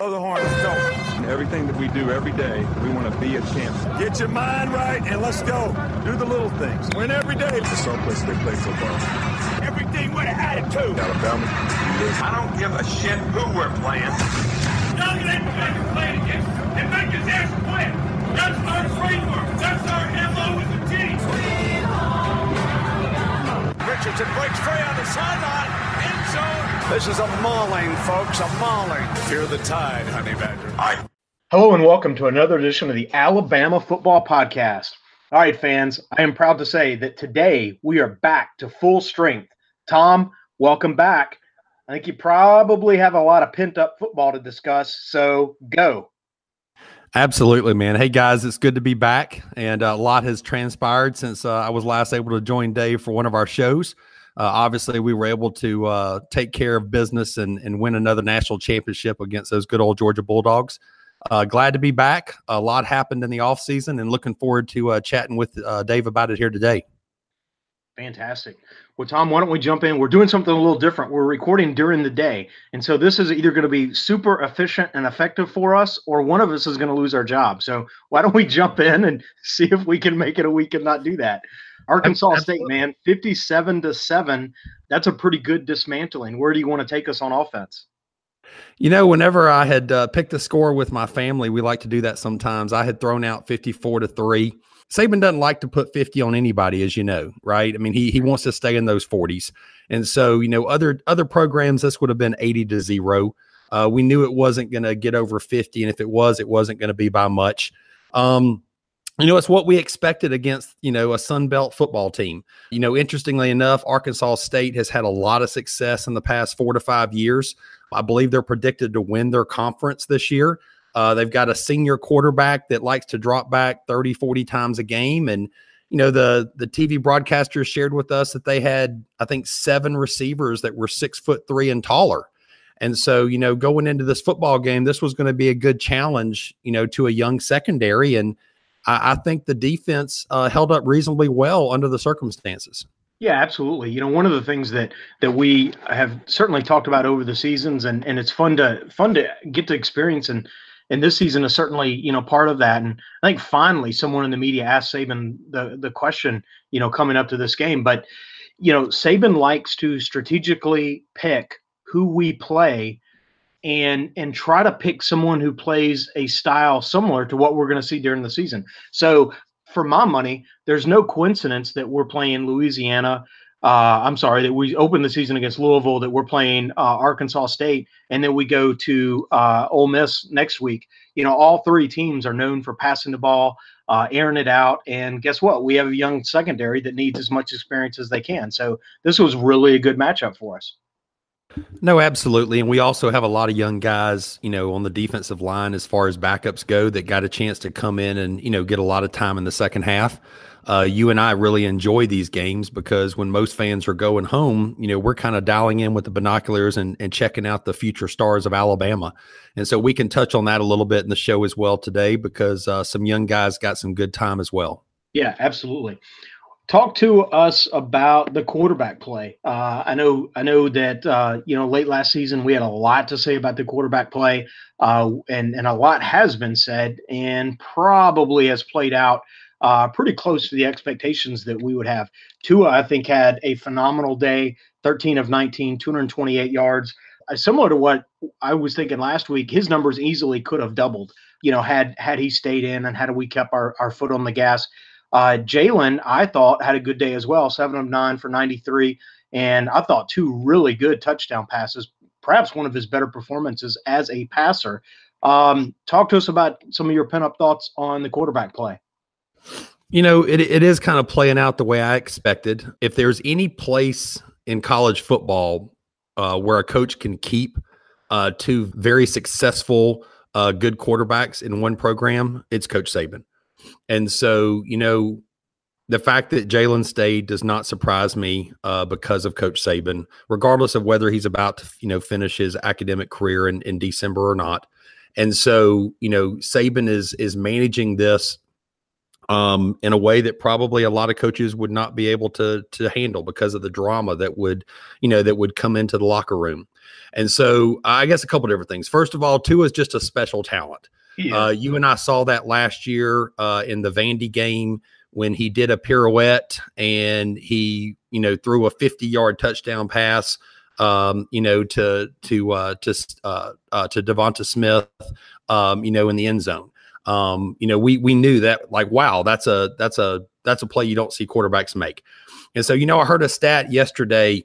Blow the horn, let's go. Everything that we do every day, we want to be a champion. Get your mind right and let's go. Do the little things. Win every day. It's someplace they play football. Everything with an attitude. Alabama, I don't give a shit who we're playing. Young and everybody playing against and make his ass quit. That's our framework. That's our MO with the team. Richardson breaks free on the sideline. End zone. This is a mauling, folks. A mauling. Fear the tide, honey badger. I Hello and welcome to another edition of the Alabama Football Podcast. All right, fans, I am proud to say that today we are back to full strength. Tom, welcome back. I think you probably have a lot of pent up football to discuss, so go. Absolutely, man. Hey, guys, it's good to be back. And uh, a lot has transpired since uh, I was last able to join Dave for one of our shows. Uh, obviously, we were able to uh, take care of business and, and win another national championship against those good old Georgia Bulldogs. Uh, glad to be back. A lot happened in the offseason and looking forward to uh, chatting with Dave about it here today. Fantastic. Well, Tom, why don't we jump in? We're doing something a little different. We're recording during the day. And so this is either going to be super efficient and effective for us, or one of us is going to lose our job. So why don't we jump in and see if we can make it a week and not do that? Arkansas Absolutely. State, man, 57 to 7. That's a pretty good dismantling. Where do you want to take us on offense? You know, whenever I had uh, picked a score with my family, we like to do that sometimes. I had thrown out 54 to 3. Saban doesn't like to put 50 on anybody, as you know, right? I mean, he he wants to stay in those 40s. And so, you know, other other programs, this would have been 80 to 0. Uh, we knew it wasn't going to get over 50. And if it was, it wasn't going to be by much. Um, you know, it's what we expected against, you know, a Sun Belt football team. You know, interestingly enough, Arkansas State has had a lot of success in the past four to five years. I believe they're predicted to win their conference this year. Uh, they've got a senior quarterback that likes to drop back 30, 40 times a game. And, you know, the the TV broadcasters shared with us that they had, I think, seven receivers that were six foot three and taller. And so, you know, going into this football game, this was going to be a good challenge, you know, to a young secondary. And I, I think the defense uh, held up reasonably well under the circumstances. Yeah, absolutely. You know, one of the things that that we have certainly talked about over the seasons, and and it's fun to fun to get to experience, and and this season is certainly you know part of that. And I think finally someone in the media asked Saban the the question, you know, coming up to this game, but you know, Saban likes to strategically pick who we play and and try to pick someone who plays a style similar to what we're going to see during the season. So for my money, there's no coincidence that we're playing Louisiana. Uh, I'm sorry that we open the season against Louisville, that we're playing uh, Arkansas State, and then we go to uh, Ole Miss next week. You know, all three teams are known for passing the ball, uh, airing it out, and guess what? We have a young secondary that needs as much experience as they can. So this was really a good matchup for us. No, absolutely. And we also have a lot of young guys, you know, on the defensive line as far as backups go that got a chance to come in and, you know, get a lot of time in the second half. Uh, you and I really enjoy these games because when most fans are going home, you know, we're kind of dialing in with the binoculars and, and checking out the future stars of Alabama. And so we can touch on that a little bit in the show as well today because uh, some young guys got some good time as well. Yeah, absolutely talk to us about the quarterback play. Uh, I know, I know that uh, you know late last season we had a lot to say about the quarterback play, uh, and and a lot has been said, and probably has played out uh, pretty close to the expectations that we would have. Tua, I think, had a phenomenal day: 13 of 19, 228 yards. Uh, similar to what I was thinking last week, his numbers easily could have doubled. You know, had had he stayed in and had we kept our, our foot on the gas. Uh, Jalen, I thought, had a good day as well, seven of nine for 93. And I thought two really good touchdown passes, perhaps one of his better performances as a passer. Um, talk to us about some of your pent up thoughts on the quarterback play. You know, it, it is kind of playing out the way I expected. If there's any place in college football uh, where a coach can keep uh, two very successful, uh, good quarterbacks in one program, it's Coach Saban. And so, you know, the fact that Jalen stayed does not surprise me uh, because of Coach Saban, regardless of whether he's about to, you know, finish his academic career in, in December or not. And so, you know, Saban is is managing this um, in a way that probably a lot of coaches would not be able to to handle because of the drama that would you know that would come into the locker room. And so I guess a couple different things. First of all, Tua is just a special talent. Uh, you and I saw that last year uh, in the Vandy game when he did a pirouette and he you know threw a 50 yard touchdown pass um, you know to to uh, to uh, uh, to Devonta Smith um, you know in the end zone um, you know, we we knew that like, wow, that's a that's a that's a play you don't see quarterbacks make. And so, you know, I heard a stat yesterday,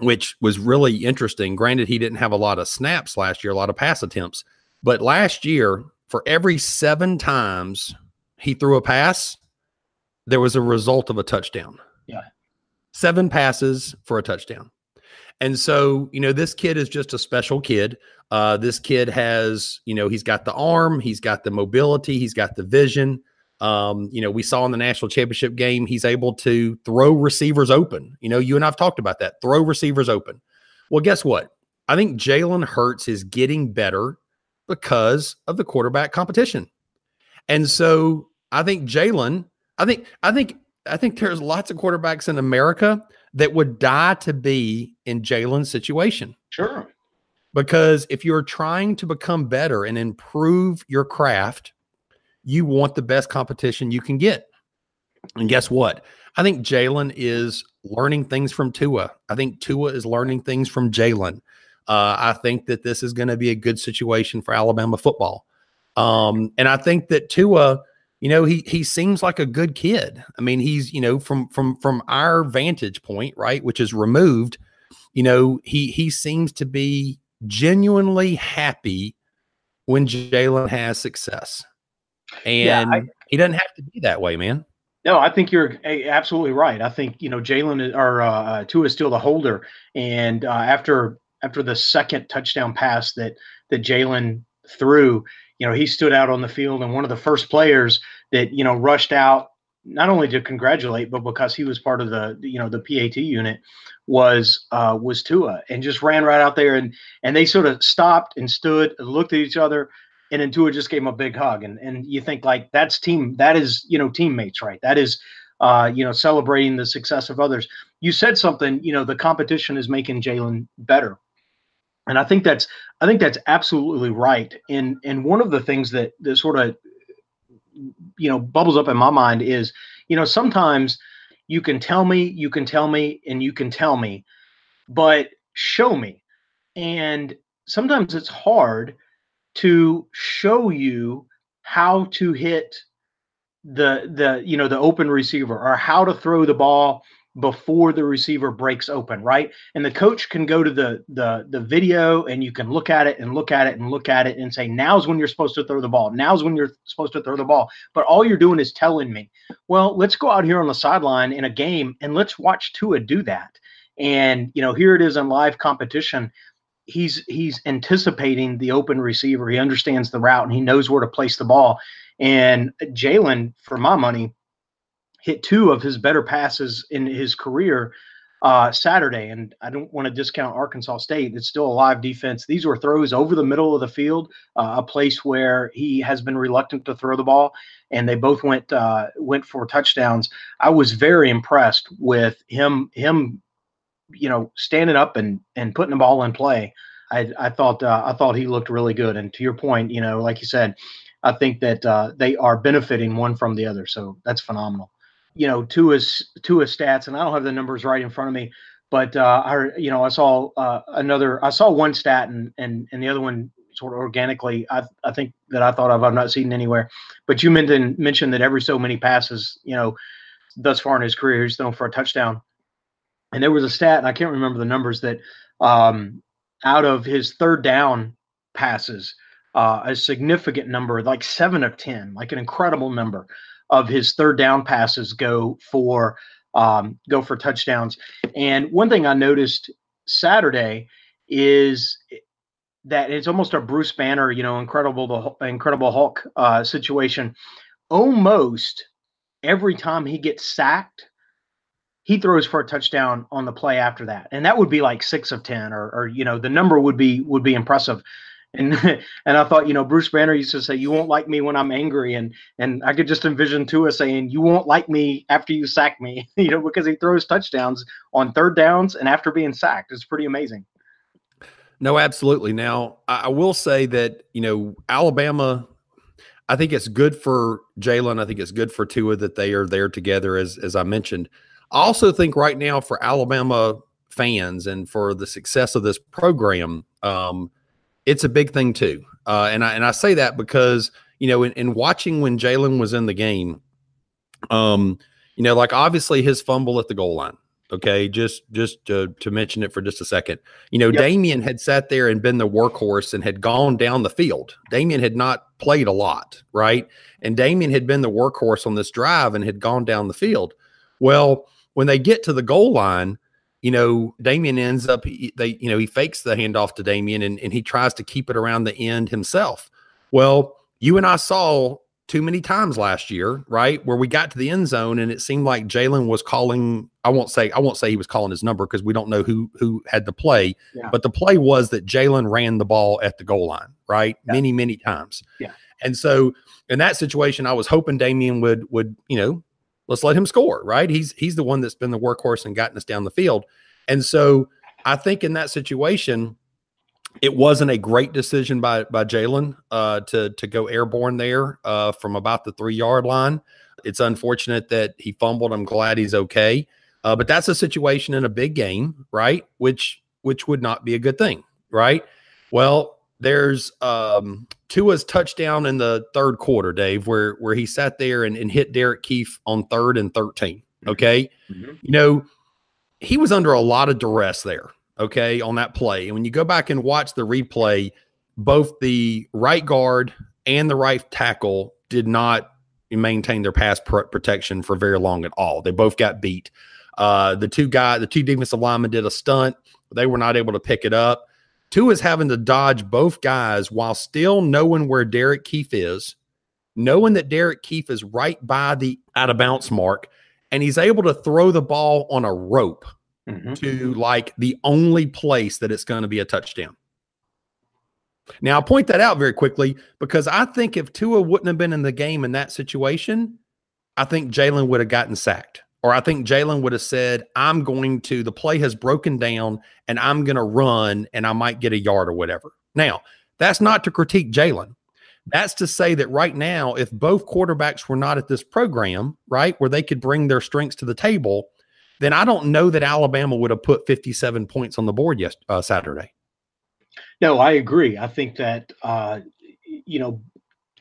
which was really interesting. Granted, he didn't have a lot of snaps last year, a lot of pass attempts, but last year, for every seven times he threw a pass, there was a result of a touchdown. Yeah. Seven passes for a touchdown. And so, you know, this kid is just a special kid. Uh, this kid has, you know, he's got the arm, he's got the mobility, he's got the vision. Um, you know, we saw in the national championship game, he's able to throw receivers open. You know, you and I've talked about that throw receivers open. Well, guess what? I think Jalen Hurts is getting better because of the quarterback competition. And so I think Jalen, I think, I think, I think there's lots of quarterbacks in America that would die to be in Jalen's situation. Sure. Because if you're trying to become better and improve your craft, you want the best competition you can get. And guess what? I think Jalen is learning things from Tua. I think Tua is learning things from Jalen. Uh, I think that this is going to be a good situation for Alabama football. Um, and I think that Tua you know he he seems like a good kid i mean he's you know from from from our vantage point right which is removed you know he he seems to be genuinely happy when jalen has success and yeah, I, he doesn't have to be that way man no, I think you're absolutely right. I think you know Jalen or uh, uh, Tua is still the holder, and uh, after after the second touchdown pass that that Jalen threw, you know, he stood out on the field and one of the first players that, you know, rushed out not only to congratulate, but because he was part of the, you know, the PAT unit was, uh, was Tua and just ran right out there and, and they sort of stopped and stood and looked at each other and then Tua just gave him a big hug. And, and you think like that's team, that is, you know, teammates, right? That is, uh, you know, celebrating the success of others. You said something, you know, the competition is making Jalen better and I think that's I think that's absolutely right. And and one of the things that that sort of you know bubbles up in my mind is you know sometimes you can tell me, you can tell me, and you can tell me, but show me. And sometimes it's hard to show you how to hit the the you know the open receiver or how to throw the ball before the receiver breaks open, right? And the coach can go to the the the video and you can look at it and look at it and look at it and say, now's when you're supposed to throw the ball. Now's when you're supposed to throw the ball. But all you're doing is telling me, well, let's go out here on the sideline in a game and let's watch Tua do that. And you know, here it is in live competition. He's he's anticipating the open receiver. He understands the route and he knows where to place the ball. And Jalen, for my money, hit two of his better passes in his career uh, Saturday. And I don't want to discount Arkansas State. It's still a live defense. These were throws over the middle of the field, uh, a place where he has been reluctant to throw the ball, and they both went uh, went for touchdowns. I was very impressed with him him, you know, standing up and and putting the ball in play. I, I thought uh, I thought he looked really good. And to your point, you know, like you said, I think that uh, they are benefiting one from the other. So that's phenomenal you know, to his stats, and I don't have the numbers right in front of me, but uh, I you know I saw uh, another I saw one stat and and and the other one sort of organically I I think that I thought of I've not seen anywhere, but you mentioned mentioned that every so many passes you know thus far in his career he's thrown for a touchdown, and there was a stat and I can't remember the numbers that um, out of his third down passes. Uh, a significant number, like seven of 10, like an incredible number, of his third down passes go for um, go for touchdowns. And one thing I noticed Saturday is that it's almost a Bruce Banner, you know, incredible the incredible Hulk uh, situation. Almost every time he gets sacked, he throws for a touchdown on the play after that, and that would be like six of ten, or, or you know, the number would be would be impressive. And and I thought, you know, Bruce Banner used to say, "You won't like me when I'm angry," and and I could just envision Tua saying, "You won't like me after you sack me," you know, because he throws touchdowns on third downs and after being sacked. It's pretty amazing. No, absolutely. Now, I will say that you know Alabama. I think it's good for Jalen. I think it's good for Tua that they are there together, as as I mentioned. I also think right now for Alabama fans and for the success of this program, um, it's a big thing too. Uh, and I and I say that because you know in, in watching when Jalen was in the game, um, you know, like obviously his fumble at the goal line. Okay, just just to, to mention it for just a second. You know, yep. Damien had sat there and been the workhorse and had gone down the field. Damien had not played a lot, right? And Damien had been the workhorse on this drive and had gone down the field. Well, when they get to the goal line, you know, Damien ends up they you know he fakes the handoff to Damien and, and he tries to keep it around the end himself. Well, you and I saw too many times last year, right? Where we got to the end zone and it seemed like Jalen was calling. I won't say I won't say he was calling his number because we don't know who who had the play, yeah. but the play was that Jalen ran the ball at the goal line, right? Yeah. Many many times. Yeah. And so in that situation, I was hoping Damien would would you know let's let him score, right? He's he's the one that's been the workhorse and gotten us down the field. And so I think in that situation, it wasn't a great decision by by Jalen uh, to to go airborne there uh, from about the three yard line. It's unfortunate that he fumbled. I'm glad he's okay, uh, but that's a situation in a big game, right? Which which would not be a good thing, right? Well, there's um, Tua's touchdown in the third quarter, Dave, where where he sat there and, and hit Derek Kief on third and 13. Mm-hmm. Okay, mm-hmm. you know he was under a lot of duress there okay, on that play. And when you go back and watch the replay, both the right guard and the right tackle did not maintain their pass pr- protection for very long at all. They both got beat. Uh, the two guy, the two defensive linemen did a stunt. They were not able to pick it up. Tua is having to dodge both guys while still knowing where Derek Kief is, knowing that Derek Kief is right by the out of bounce mark, and he's able to throw the ball on a rope mm-hmm. to like the only place that it's going to be a touchdown. Now, I'll point that out very quickly because I think if Tua wouldn't have been in the game in that situation, I think Jalen would have gotten sacked. Or I think Jalen would have said, I'm going to, the play has broken down and I'm going to run and I might get a yard or whatever. Now, that's not to critique Jalen. That's to say that right now, if both quarterbacks were not at this program, right, where they could bring their strengths to the table, then I don't know that Alabama would have put 57 points on the board yes uh, Saturday. No, I agree. I think that uh, you know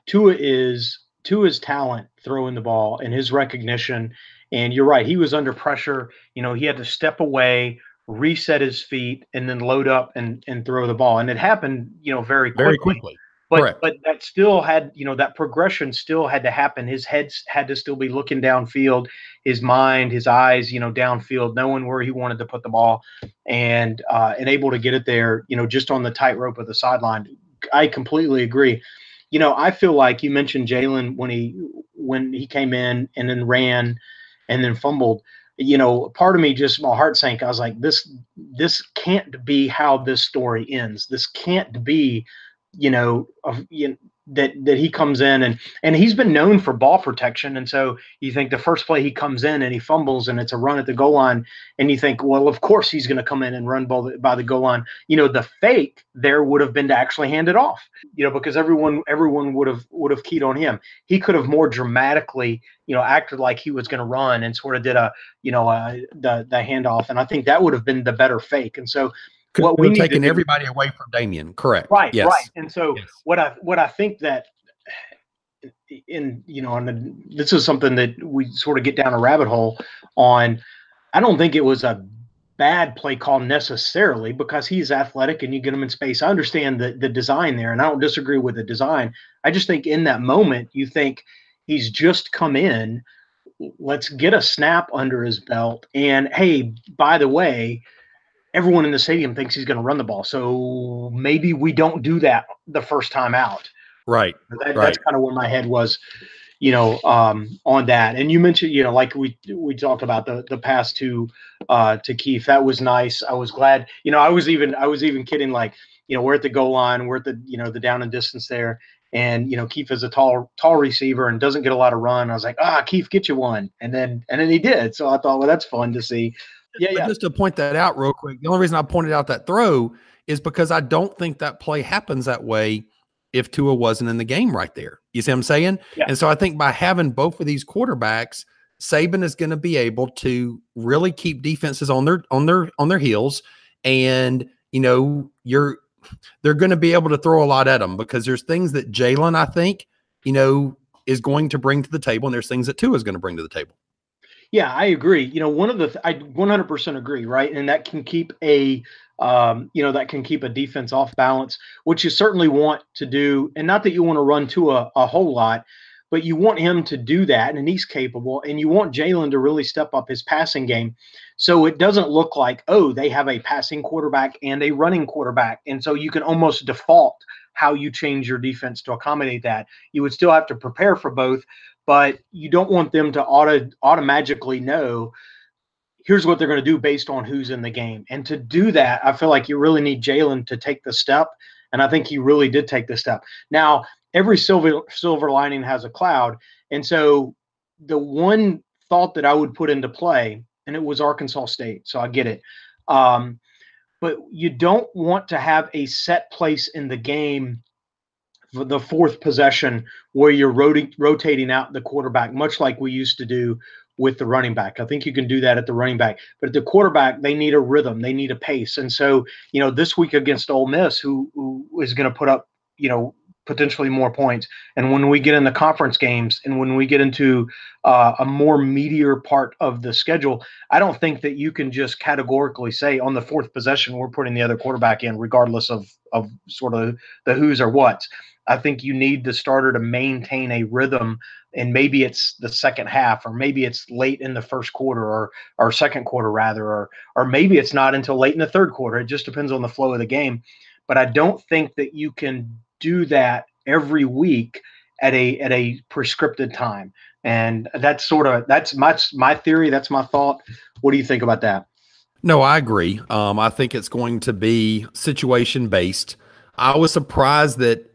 Tua is Tua's talent throwing the ball and his recognition. And you're right, he was under pressure. You know, he had to step away, reset his feet, and then load up and and throw the ball. And it happened, you know, very quickly. Very quickly. But Correct. but that still had you know that progression still had to happen. His head had to still be looking downfield, his mind, his eyes, you know, downfield, knowing where he wanted to put the ball, and uh, and able to get it there, you know, just on the tightrope of the sideline. I completely agree. You know, I feel like you mentioned Jalen when he when he came in and then ran and then fumbled you know, part of me just my heart sank. I was like, this this can't be how this story ends. This can't be you know, of, you know, that that he comes in and and he's been known for ball protection. And so you think the first play he comes in and he fumbles and it's a run at the goal line and you think well of course he's going to come in and run ball by the goal line. You know the fake there would have been to actually hand it off you know because everyone everyone would have would have keyed on him. He could have more dramatically you know acted like he was going to run and sort of did a you know uh, the the handoff. And I think that would have been the better fake. And so what we taken everybody away from Damien. Correct. Right. Yes. Right. And so yes. what I what I think that in you know, and this is something that we sort of get down a rabbit hole on. I don't think it was a bad play call necessarily because he's athletic and you get him in space. I understand the the design there, and I don't disagree with the design. I just think in that moment you think he's just come in. Let's get a snap under his belt, and hey, by the way, everyone in the stadium thinks he's going to run the ball. So maybe we don't do that the first time out. Right. That, right. That's kind of where my head was, you know, um, on that. And you mentioned, you know, like we we talked about the the pass to uh, to Keith. That was nice. I was glad. You know, I was even I was even kidding like you know, we're at the goal line, we're at the, you know, the down and distance there. And, you know, Keith is a tall, tall receiver and doesn't get a lot of run. I was like, ah, Keith, get you one. And then, and then he did. So I thought, well, that's fun to see. Yeah, yeah. Just to point that out real quick, the only reason I pointed out that throw is because I don't think that play happens that way if Tua wasn't in the game right there. You see what I'm saying? Yeah. And so I think by having both of these quarterbacks, Saban is going to be able to really keep defenses on their on their on their heels, and you know you're they're going to be able to throw a lot at them because there's things that Jalen I think you know is going to bring to the table, and there's things that Tua is going to bring to the table. Yeah, I agree. You know, one of the th- I 100% agree, right? And that can keep a um, you know, that can keep a defense off balance, which you certainly want to do. And not that you want to run to a, a whole lot, but you want him to do that, and he's capable. And you want Jalen to really step up his passing game. So it doesn't look like, oh, they have a passing quarterback and a running quarterback. And so you can almost default how you change your defense to accommodate that. You would still have to prepare for both, but you don't want them to auto automatically know here's what they're going to do based on who's in the game. And to do that, I feel like you really need Jalen to take the step. And I think he really did take the step. Now, every silver silver lining has a cloud. And so the one thought that I would put into play, and it was Arkansas State, so I get it. Um, but you don't want to have a set place in the game the fourth possession where you're roti- rotating out the quarterback, much like we used to do with the running back. I think you can do that at the running back, but at the quarterback, they need a rhythm, they need a pace. And so, you know, this week against Ole Miss, who, who is going to put up, you know, potentially more points. And when we get in the conference games and when we get into uh, a more meatier part of the schedule, I don't think that you can just categorically say on the fourth possession we're putting the other quarterback in, regardless of of sort of the who's or what's. I think you need the starter to maintain a rhythm, and maybe it's the second half, or maybe it's late in the first quarter, or or second quarter rather, or or maybe it's not until late in the third quarter. It just depends on the flow of the game. But I don't think that you can do that every week at a at a prescripted time. And that's sort of that's my my theory. That's my thought. What do you think about that? No, I agree. Um, I think it's going to be situation based. I was surprised that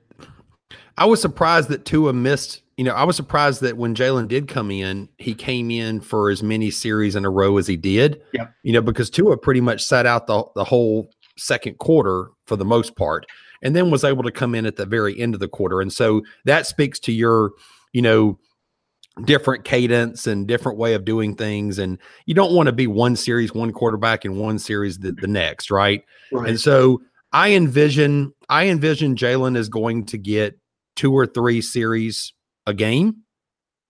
I was surprised that Tua missed. You know, I was surprised that when Jalen did come in, he came in for as many series in a row as he did. Yeah. You know, because Tua pretty much sat out the the whole second quarter for the most part, and then was able to come in at the very end of the quarter. And so that speaks to your, you know, different cadence and different way of doing things. And you don't want to be one series, one quarterback, and one series the, the next, right? right? And so I envision, I envision Jalen is going to get two or three series a game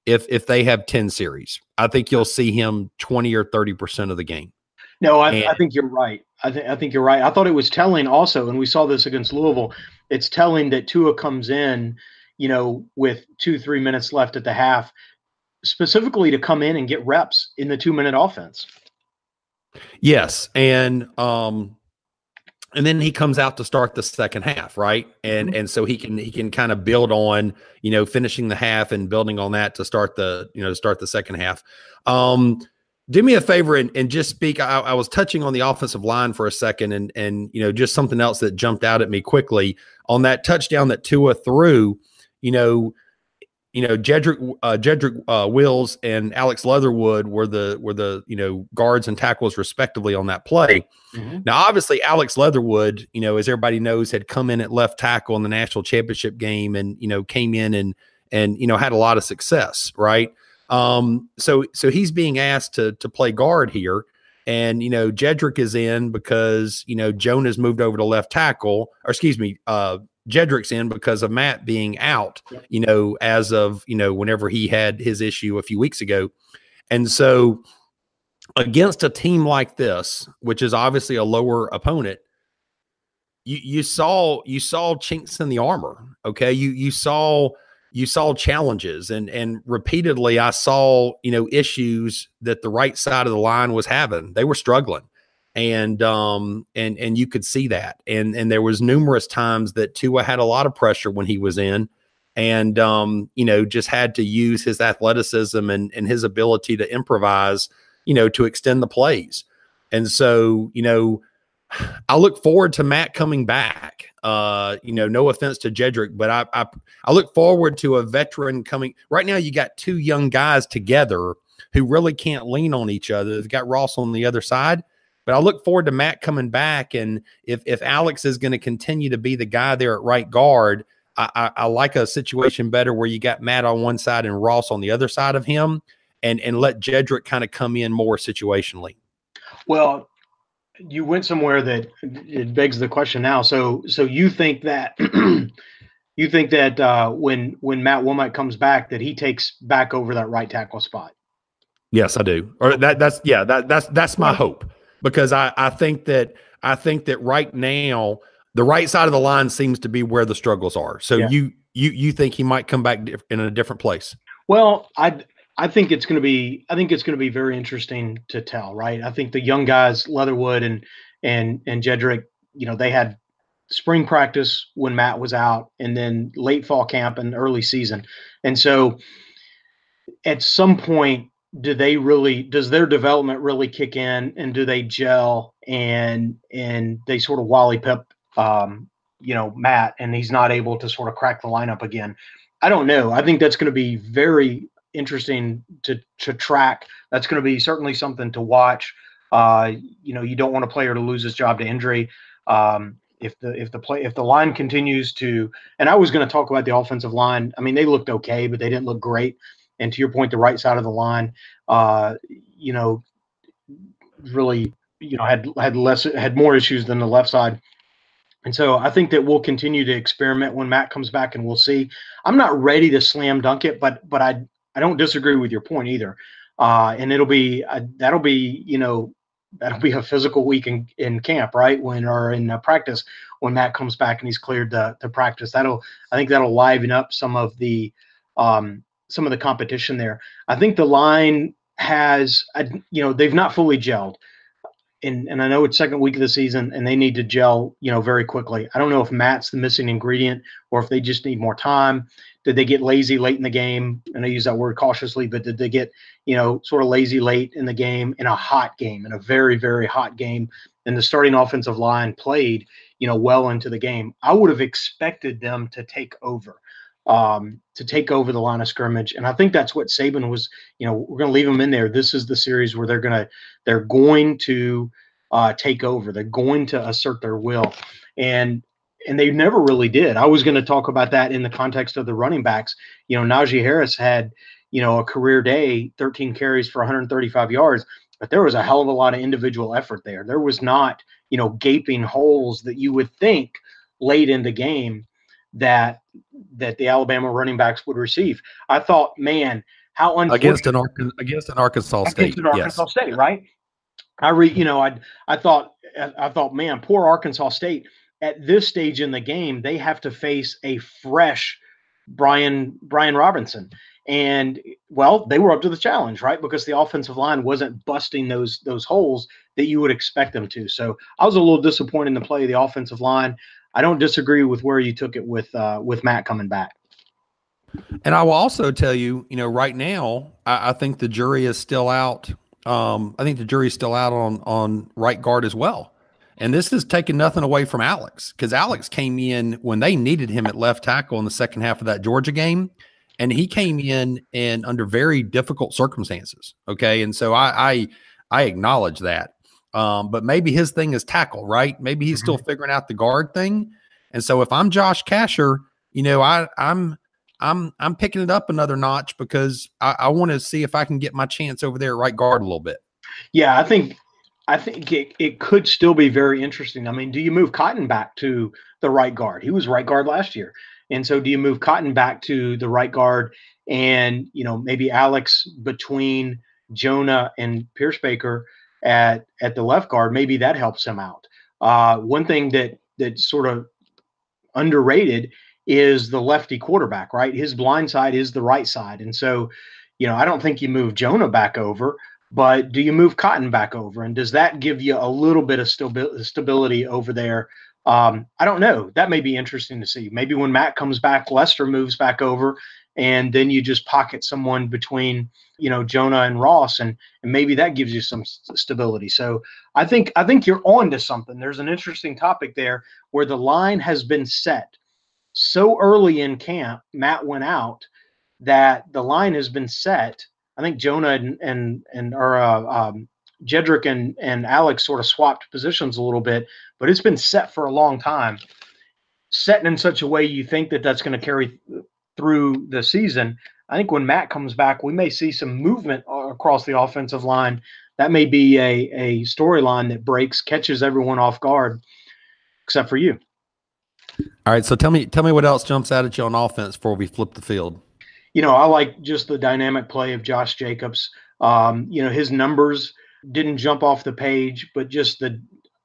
if if they have 10 series. I think you'll see him 20 or 30% of the game. No, I, and, I think you're right. I think I think you're right. I thought it was telling also, and we saw this against Louisville. It's telling that Tua comes in, you know, with two three minutes left at the half, specifically to come in and get reps in the two minute offense. Yes, and um, and then he comes out to start the second half right? And mm-hmm. and so he can he can kind of build on you know finishing the half and building on that to start the you know to start the second half. Um do me a favor and, and just speak. I, I was touching on the offensive line for a second and and you know just something else that jumped out at me quickly. On that touchdown that Tua threw you know you know, Jedrick, uh, Jedrick uh, Wills and Alex Leatherwood were the were the you know guards and tackles respectively on that play. Mm-hmm. Now, obviously, Alex Leatherwood, you know, as everybody knows, had come in at left tackle in the national championship game, and you know, came in and and you know had a lot of success, right? Um, so so he's being asked to to play guard here, and you know, Jedrick is in because you know Jonah's moved over to left tackle, or excuse me, uh, Jedrick's in because of Matt being out, you know, as of, you know, whenever he had his issue a few weeks ago. And so against a team like this, which is obviously a lower opponent, you you saw you saw chinks in the armor. Okay. You you saw you saw challenges and and repeatedly I saw, you know, issues that the right side of the line was having. They were struggling and um and and you could see that and and there was numerous times that Tua had a lot of pressure when he was in and um you know just had to use his athleticism and and his ability to improvise you know to extend the plays and so you know I look forward to Matt coming back. Uh, you know, no offense to Jedrick, but I, I I look forward to a veteran coming. Right now, you got two young guys together who really can't lean on each other. They've got Ross on the other side. But I look forward to Matt coming back, and if if Alex is going to continue to be the guy there at right guard, I, I, I, like a situation better where you got Matt on one side and Ross on the other side of him, and and let Jedrick kind of come in more situationally. Well, you went somewhere that it begs the question now. So so you think that you think that uh, when when Matt Womack comes back that he takes back over that right tackle spot? Yes, I do. Or that that's yeah that that's that's my hope because I I think that I think that right now the right side of the line seems to be where the struggles are. So yeah. you you you think he might come back in a different place? Well, I I think it's going to be I think it's going to be very interesting to tell, right? I think the young guys, Leatherwood and and and Jedrick, you know, they had spring practice when Matt was out, and then late fall camp and early season, and so at some point, do they really does their development really kick in, and do they gel and and they sort of Wally Pipp, um, you know, Matt, and he's not able to sort of crack the lineup again. I don't know. I think that's going to be very interesting to to track. That's going to be certainly something to watch. Uh, you know, you don't want a player to lose his job to injury. Um, if the if the play if the line continues to, and I was going to talk about the offensive line. I mean, they looked okay, but they didn't look great. And to your point, the right side of the line, uh, you know, really, you know, had had less had more issues than the left side. And so I think that we'll continue to experiment when Matt comes back, and we'll see. I'm not ready to slam dunk it, but but I I don't disagree with your point either. Uh, and it'll be uh, that'll be you know that'll be a physical week in, in camp, right? When or in uh, practice when Matt comes back and he's cleared the to practice. That'll I think that'll liven up some of the um, some of the competition there. I think the line has you know they've not fully gelled. And, and I know it's second week of the season and they need to gel, you know, very quickly. I don't know if Matt's the missing ingredient or if they just need more time. Did they get lazy late in the game? And I use that word cautiously, but did they get, you know, sort of lazy late in the game in a hot game, in a very, very hot game? And the starting offensive line played, you know, well into the game. I would have expected them to take over, um, to take over the line of scrimmage. And I think that's what Saban was, you know, we're going to leave them in there. This is the series where they're going to, they're going to, uh, take over. They're going to assert their will. And and they never really did. I was going to talk about that in the context of the running backs. You know, Najee Harris had, you know, a career day, 13 carries for 135 yards, but there was a hell of a lot of individual effort there. There was not, you know, gaping holes that you would think late in the game that that the Alabama running backs would receive. I thought, man, how against an against an Arkansas State, against an Arkansas yes. State, right? I re, you know, I I thought I thought, man, poor Arkansas State at this stage in the game, they have to face a fresh Brian Brian Robinson. And well, they were up to the challenge, right? Because the offensive line wasn't busting those those holes that you would expect them to. So I was a little disappointed in the play of the offensive line. I don't disagree with where you took it with uh, with Matt coming back. And I will also tell you, you know, right now, I, I think the jury is still out. Um, I think the jury is still out on on right guard as well. And this is taking nothing away from Alex because Alex came in when they needed him at left tackle in the second half of that Georgia game. And he came in and under very difficult circumstances. Okay. And so I I, I acknowledge that. Um, but maybe his thing is tackle, right? Maybe he's mm-hmm. still figuring out the guard thing. And so if I'm Josh Casher, you know, I I'm I'm I'm picking it up another notch because I, I want to see if I can get my chance over there right guard a little bit. Yeah, I think I think it, it could still be very interesting. I mean, do you move Cotton back to the right guard? He was right guard last year. And so do you move Cotton back to the right guard and, you know, maybe Alex between Jonah and Pierschbacher at at the left guard, maybe that helps him out. Uh, one thing that that sort of underrated is the lefty quarterback, right? His blind side is the right side. And so, you know, I don't think you move Jonah back over, but do you move Cotton back over, and does that give you a little bit of stability over there? Um, I don't know. That may be interesting to see. Maybe when Matt comes back, Lester moves back over, and then you just pocket someone between you know Jonah and Ross, and and maybe that gives you some st- stability. So I think I think you're on to something. There's an interesting topic there where the line has been set so early in camp. Matt went out that the line has been set. I think Jonah and and and or uh, um, Jedrick and and Alex sort of swapped positions a little bit, but it's been set for a long time. Set in such a way you think that that's going to carry through the season. I think when Matt comes back, we may see some movement across the offensive line. That may be a, a storyline that breaks, catches everyone off guard, except for you. All right. So tell me, tell me what else jumps out at you on offense before we flip the field. You know, I like just the dynamic play of Josh Jacobs. Um, you know, his numbers didn't jump off the page, but just the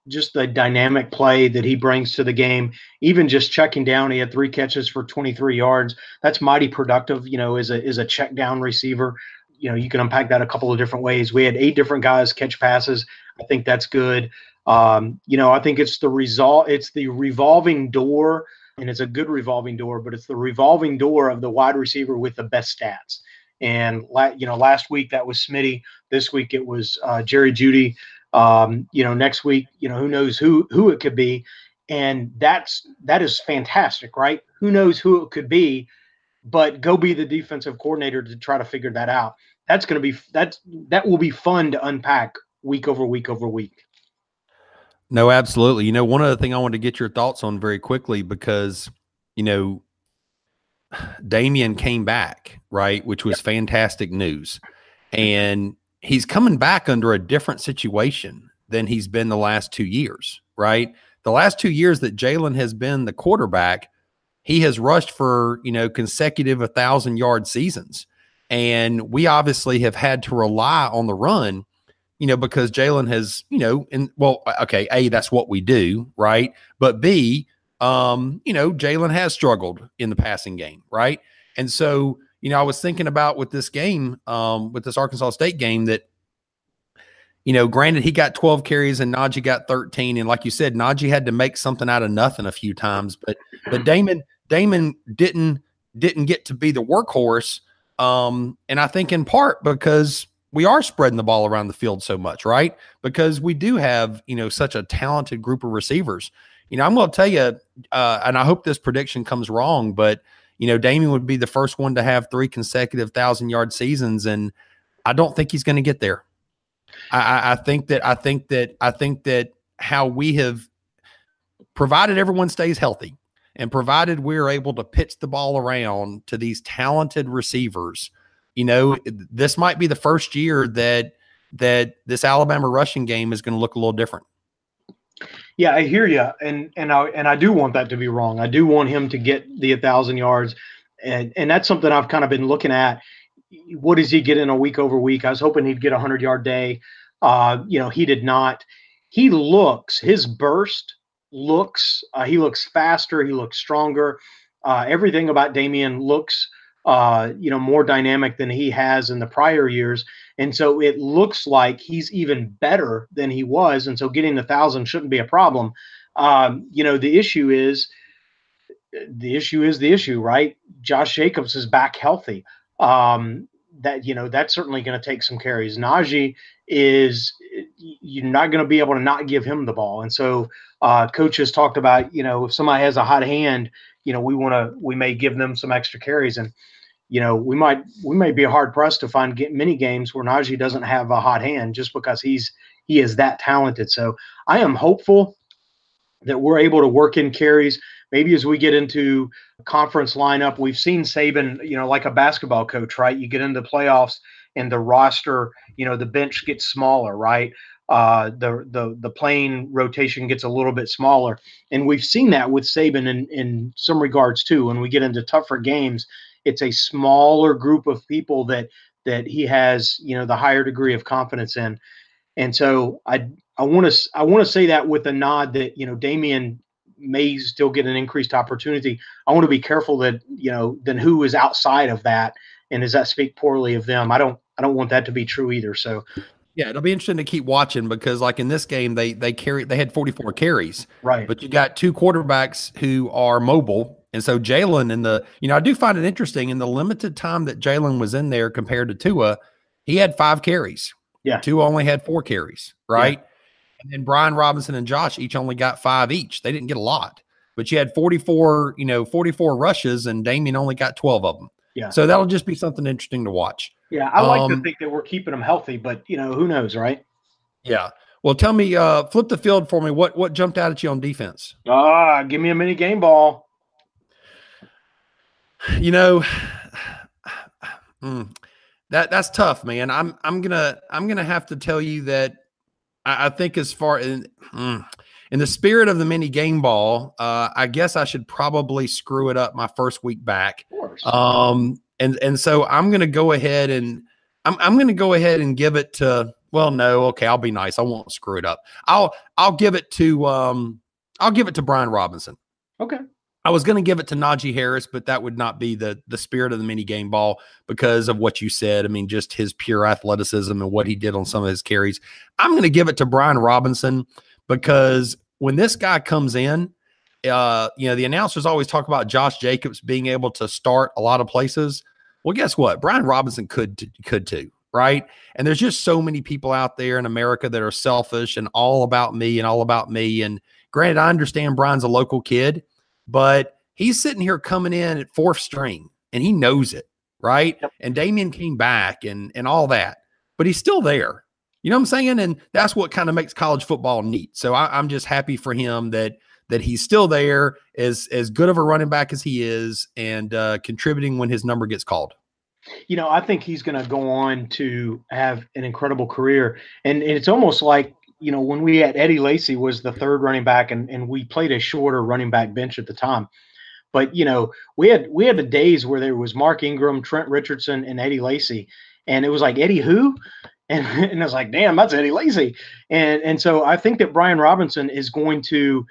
just the dynamic play that he brings to the game. Even just checking down, he had three catches for 23 yards. That's mighty productive. You know, as a as a check down receiver. You know, you can unpack that a couple of different ways. We had eight different guys catch passes. I think that's good. Um, you know, I think it's the result. It's the revolving door, and it's a good revolving door, but it's the revolving door of the wide receiver with the best stats. And la- you know, last week that was Smitty. This week it was uh, Jerry Jeudy. Um, you know, next week, you know, who knows who who it could be, and that's that is fantastic, right? Who knows who it could be, but go be the defensive coordinator to try to figure that out. That's going to be that's that will be fun to unpack week over week over week. No, absolutely. You know, one other thing I wanted to get your thoughts on very quickly because, you know, Damien came back, right, which was yep. fantastic news. And he's coming back under a different situation than he's been the last two years, right? The last two years that Jalen has been the quarterback, he has rushed for, you know, consecutive 1,000 yard seasons. And we obviously have had to rely on the run, you know, because Jalen has, you know, and well, okay, A, that's what we do, right? But B, um, you know, Jalen has struggled in the passing game, right? And so, you know, I was thinking about with this game, um, with this Arkansas State game, that you know, granted he got 12 carries and Najee got 13, and like you said, Najee had to make something out of nothing a few times, but but Damon Damon didn't didn't get to be the workhorse, um, and I think in part because we are spreading the ball around the field so much, right? Because we do have you know such a talented group of receivers. You know, I'm going to tell you, uh, and I hope this prediction comes wrong, but you know, Damien would be the first one to have three consecutive thousand yard seasons, and I don't think he's going to get there. I, I think that I think that I think that how we have provided everyone stays healthy and provided we're able to pitch the ball around to these talented receivers, you know, this might be the first year that that this Alabama rushing game is going to look a little different. Yeah, I hear you, and and I and I do want that to be wrong. I do want him to get the thousand yards, and and that's something I've kind of been looking at. What does he get in a week over week? I was hoping he'd get a hundred yard day. Uh, you know, he did not. He looks his burst looks. Uh, he looks faster. He looks stronger. Uh, everything about Damien looks uh, you know, more dynamic than he has in the prior years. And so it looks like he's even better than he was. And so getting the thousand shouldn't be a problem. Um, you know, the issue is the issue is the issue, right? Josh Jacobs is back healthy. Um, that you know that's certainly going to take some carries. Najee is you're not going to be able to not give him the ball, and so uh, coaches talked about you know if somebody has a hot hand, you know we want to we may give them some extra carries, and you know, we might we may be hard pressed to find many games where Najee doesn't have a hot hand just because he's he is that talented. So I am hopeful that we're able to work in carries. Maybe as we get into conference lineup, we've seen Saban, you know, like a basketball coach, right? You get into the playoffs and the roster, you know, the bench gets smaller, right? Uh, the the the playing rotation gets a little bit smaller, and we've seen that with Saban in in some regards too. When we get into tougher games, it's a smaller group of people that that he has you know the higher degree of confidence in. And so i i want to i want to say that with a nod that you know damien may still get an increased opportunity. I want to be careful that you know then who is outside of that and does that speak poorly of them? I don't i don't want that to be true either. So yeah, it'll be interesting to keep watching because, like in this game, they they carry they had 44 carries, right? But you got two quarterbacks who are mobile And so Jalen in the, you know, I do find it interesting in the limited time that Jalen was in there compared to Tua, he had five carries. Yeah. Tua only had four carries, right? And then Brian Robinson and Josh each only got five each. They didn't get a lot, but you had 44, you know, 44 rushes and Damien only got 12 of them. Yeah. So that'll just be something interesting to watch. Yeah, I like to Um, think that we're keeping them healthy, but you know, who knows, right? Yeah. Well, tell me, uh, flip the field for me. What what jumped out at you on defense? Ah, give me a mini game ball. You know, mm, that that's tough, man. I'm I'm gonna I'm gonna have to tell you that I, I think as far in mm, in the spirit of the mini game ball, uh, I guess I should probably screw it up my first week back. Of course. Um, and and so I'm gonna go ahead and I'm I'm gonna go ahead and give it to. Well, no, okay, I'll be nice. I won't screw it up. I'll I'll give it to um I'll give it to Brian Robinson. okay. I was going to give it to Najee Harris, but that would not be the the spirit of the mini game ball because of what you said. I mean, just his pure athleticism and what he did on some of his carries. I'm going to give it to Brian Robinson because when this guy comes in, uh, you know, the announcers always talk about Josh Jacobs being able to start a lot of places. Well, guess what? Brian Robinson could could too, right? And there's just so many people out there in America that are selfish and all about me and all about me. And granted, I understand Brian's a local kid but he's sitting here coming in at fourth string and he knows it, right? Yep. And Damien came back and and all that, but he's still there. You know what I'm saying? And that's what kind of makes college football neat. So I, I'm just happy for him that that he's still there, as as good of a running back as he is, and uh, contributing when his number gets called. You know, I think he's going to go on to have an incredible career, and, and it's almost like you know when we had Eddie Lacy was the third running back, and and we played a shorter running back bench at the time. But you know, we had we had the days where there was Mark Ingram, Trent Richardson, and Eddie Lacy, and it was like Eddie who, and and I was like, damn, that's Eddie Lacy, and and so I think that Brian Robinson is going to,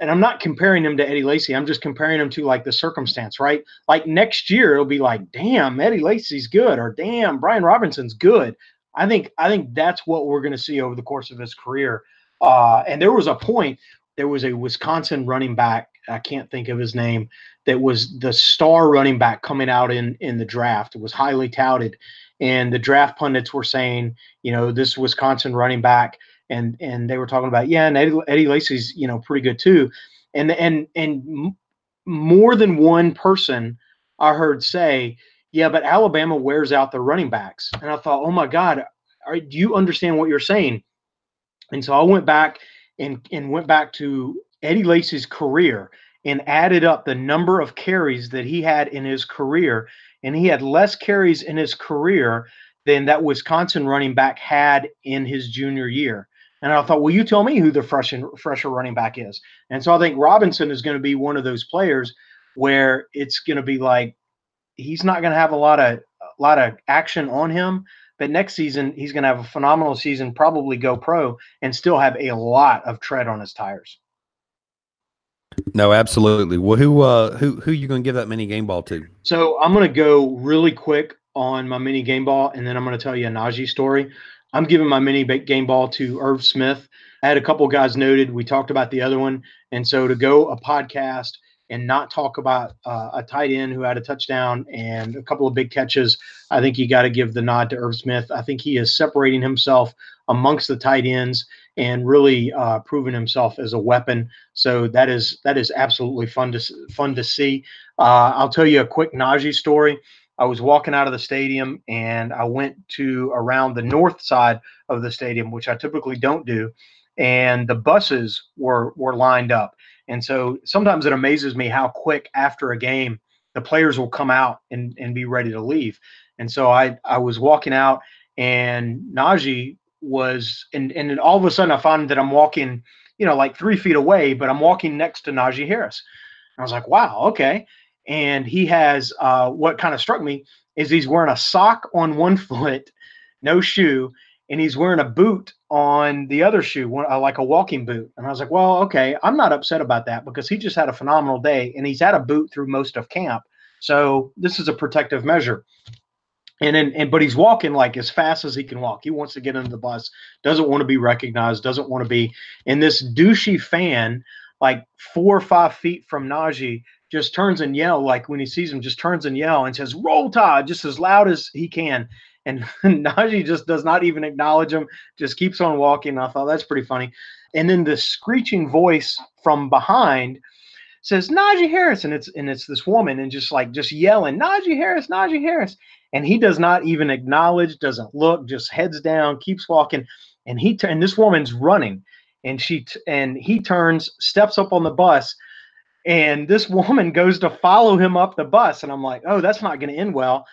and I'm not comparing him to Eddie Lacy, I'm just comparing him to like the circumstance, right? Like next year it'll be like, damn, Eddie Lacy's good, or damn, Brian Robinson's good. I think I think that's what we're going to see over the course of his career. Uh, and there was a point, there was a Wisconsin running back, I can't think of his name, that was the star running back coming out in in the draft. It was highly touted, and the draft pundits were saying, you know, this Wisconsin running back, and and they were talking about, yeah, and Eddie, Eddie Lacy's, you know, pretty good too, and and and more than one person I heard say, yeah, but Alabama wears out the running backs. And I thought, oh my God, are, do you understand what you're saying? And so I went back and, and went back to Eddie Lacy's career and added up the number of carries that he had in his career. And he had less carries in his career than that Wisconsin running back had in his junior year. And I thought, well, you tell me who the fresh and fresher running back is. And so I think Robinson is going to be one of those players where it's going to be like he's not going to have a lot of a lot of action on him. But next season, he's going to have a phenomenal season, probably go pro, and still have a lot of tread on his tires. No, absolutely. Well, who uh, who who you going to give that mini game ball to? So I'm going to go really quick on my mini game ball, and then I'm going to tell you a Najee story. I'm giving my mini game ball to Irv Smith. I had a couple guys noted. We talked about the other one, and so to go a podcast and not talk about uh, a tight end who had a touchdown and a couple of big catches, I think you got to give the nod to Irv Smith. I think he is separating himself amongst the tight ends and really uh, proving himself as a weapon. So that is that is absolutely fun to fun to see. Uh, I'll tell you a quick Najee story. I was walking out of the stadium and I went to around the north side of the stadium, which I typically don't do, and the buses were were lined up. And so sometimes it amazes me how quick after a game the players will come out and, and be ready to leave. And so I I was walking out and Najee was and and then all of a sudden I find that I'm walking, you know, like three feet away, but I'm walking next to Najee Harris. And I was like, wow, okay. And he has uh, what kind of struck me is he's wearing a sock on one foot, no shoe, and he's wearing a boot on the other shoe, uh, like a walking boot. And I was like, well, okay, I'm not upset about that because he just had a phenomenal day and he's had a boot through most of camp. So this is a protective measure. And then, and but he's walking like as fast as he can walk. He wants to get into the bus, doesn't want to be recognized, doesn't want to be. And this douchey fan, like four or five feet from Najee, just turns and yell like when he sees him, just turns and yell and says "Roll Tide" just as loud as he can. And Najee just does not even acknowledge him, just keeps on walking. I thought that's pretty funny. And then the screeching voice from behind says Najee Harris, and it's and it's this woman, and just like just yelling Najee Harris, Najee Harris, and he does not even acknowledge, doesn't look, just heads down, keeps walking, and he and this woman's running, and she and he turns, steps up on the bus, and this woman goes to follow him up the bus, and I'm like, oh, that's not going to end well,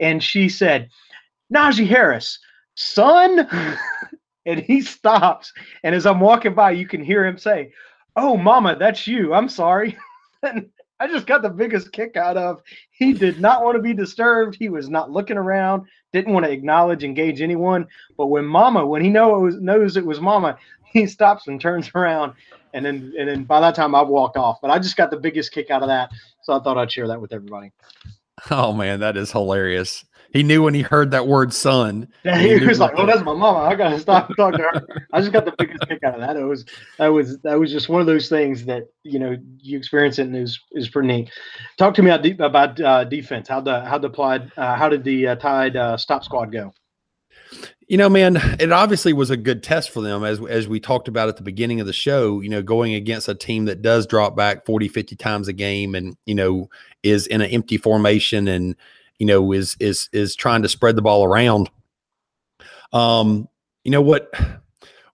and she said, Najee Harris, son. and he stops. And as I'm walking by, you can hear him say, Oh, mama, that's you. I'm sorry. and I just got the biggest kick out of he did not want to be disturbed. He was not looking around, didn't want to acknowledge, engage anyone. But when mama, when he know it was, knows it was mama, he stops and turns around. And then and then by that time I've walked off. But I just got the biggest kick out of that. So I thought I'd share that with everybody. Oh man, that is hilarious. He knew when he heard that word "son." Yeah, he, he was like, "Oh, that's my mama. I gotta stop and talk to her." I just got the biggest kick out of that. It was that was that was just one of those things that you know you experience it and is is pretty neat. Talk to me about, about uh, defense. How the how the applied uh, how did the uh, Tide uh, stop squad go? You know, man, it obviously was a good test for them as as we talked about at the beginning of the show, you know, going against a team that does drop back 40 50 times a game and, you know, is in an empty formation and you know, is is is trying to spread the ball around. Um, you know what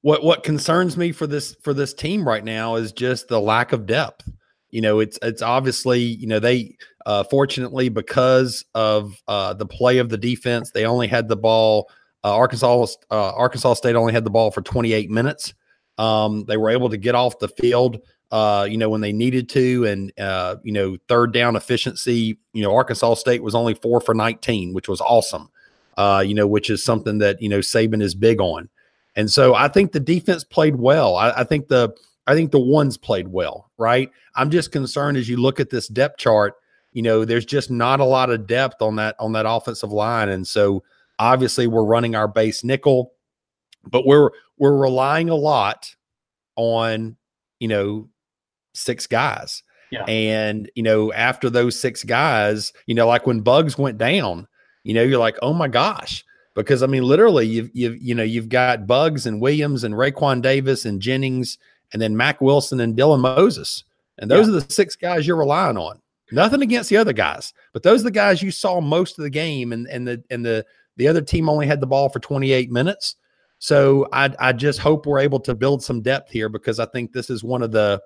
what what concerns me for this for this team right now is just the lack of depth. You know, it's it's obviously, you know, they uh fortunately because of uh the play of the defense, they only had the ball uh, Arkansas uh, Arkansas State only had the ball for 28 minutes. Um, they were able to get off the field uh, you know, when they needed to. And, uh, you know, third down efficiency, you know, Arkansas State was only four for 19, which was awesome, uh, you know, which is something that, you know, Saban is big on. And so I think the defense played well. I, I think the, I think the ones played well, right? I'm just concerned as you look at this depth chart, you know, there's just not a lot of depth on that, on that offensive line. And so obviously we're running our base nickel, but we're, we're relying a lot on, you know, six guys. Yeah. And, you know, after those six guys, you know, like when Buggs went down, you know, you're like, oh my gosh. Because I mean, literally, you've you've you know, you've got Buggs and Williams and Raekwon Davis and Jennings and then Mack Wilson and Dylan Moses. And those yeah. are the six guys you're relying on. Nothing against the other guys, but those are the guys you saw most of the game, and and the and the the other team only had the ball for 28 minutes. So I I just hope we're able to build some depth here because I think this is one of the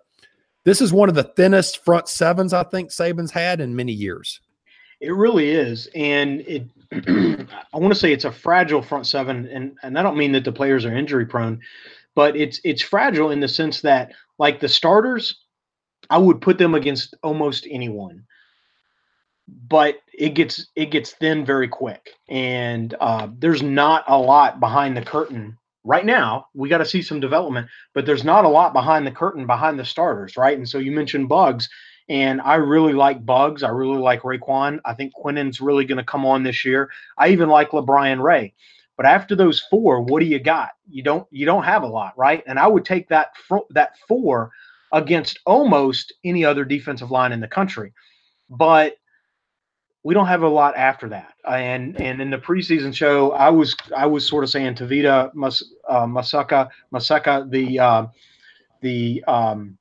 this is one of the thinnest front sevens I think Saban's had in many years. It really is, and it. I want to say it's a fragile front seven, and and I don't mean that the players are injury prone, but it's it's fragile in the sense that like the starters, I would put them against almost anyone, but it gets it gets thin very quick, and uh, there's not a lot behind the curtain right now we got to see some development but there's not a lot behind the curtain behind the starters right? And so you mentioned Buggs and i really like Buggs. I really like Raekwon. i think quinnen's really going to come on this year. I even like LaBryan Ray. But after those four what do you got? You don't you don't have a lot right? And i would take that fr- that four against almost any other defensive line in the country. But we don't have a lot after that. And and in the preseason show, I was I was sort of saying Tevita Mas, uh, Masaka Masaka the uh, the um,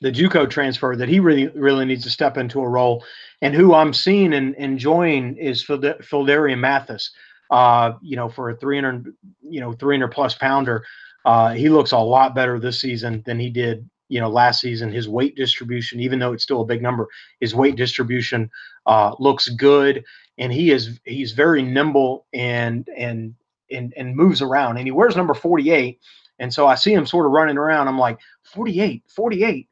the JUCO transfer that he really really needs to step into a role. And who I'm seeing and enjoying is Phidarian Mathis. Uh, you know, for a 300 you know 300 plus pounder, uh, he looks a lot better this season than he did you know last season his weight distribution even though it's still a big number his weight distribution uh, looks good. And he is he's very nimble and and and and moves around and he wears number 48 and so i see him sort of running around. I'm like 48 48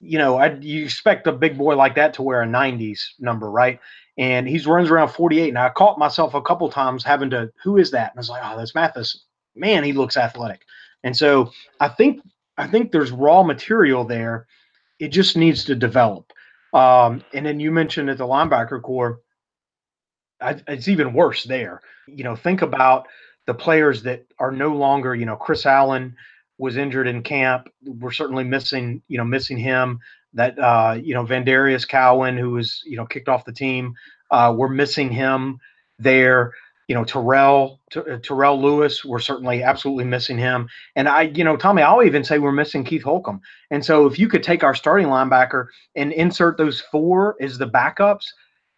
you know I, you expect a big boy like that to wear a 90s number right? And he's runs around 48 and i caught myself a couple times having to who is that? And i was like oh that's mathis. Man he looks athletic. And so i think I think there's raw material there. It just needs to develop. Um, and then you mentioned at the linebacker core, it's even worse there. You know, think about the players that are no longer, you know, Chris Allen was injured in camp. We're certainly missing, you know, missing him. that uh, you know Vandarius Cowan, who was you know kicked off the team, uh, we're missing him there. You know Terrell uh, Terrell Lewis, we're certainly absolutely missing him. And I, you know, Tommy, I'll even say we're missing Keith Holcombe. And so if you could take our starting linebacker and insert those four as the backups,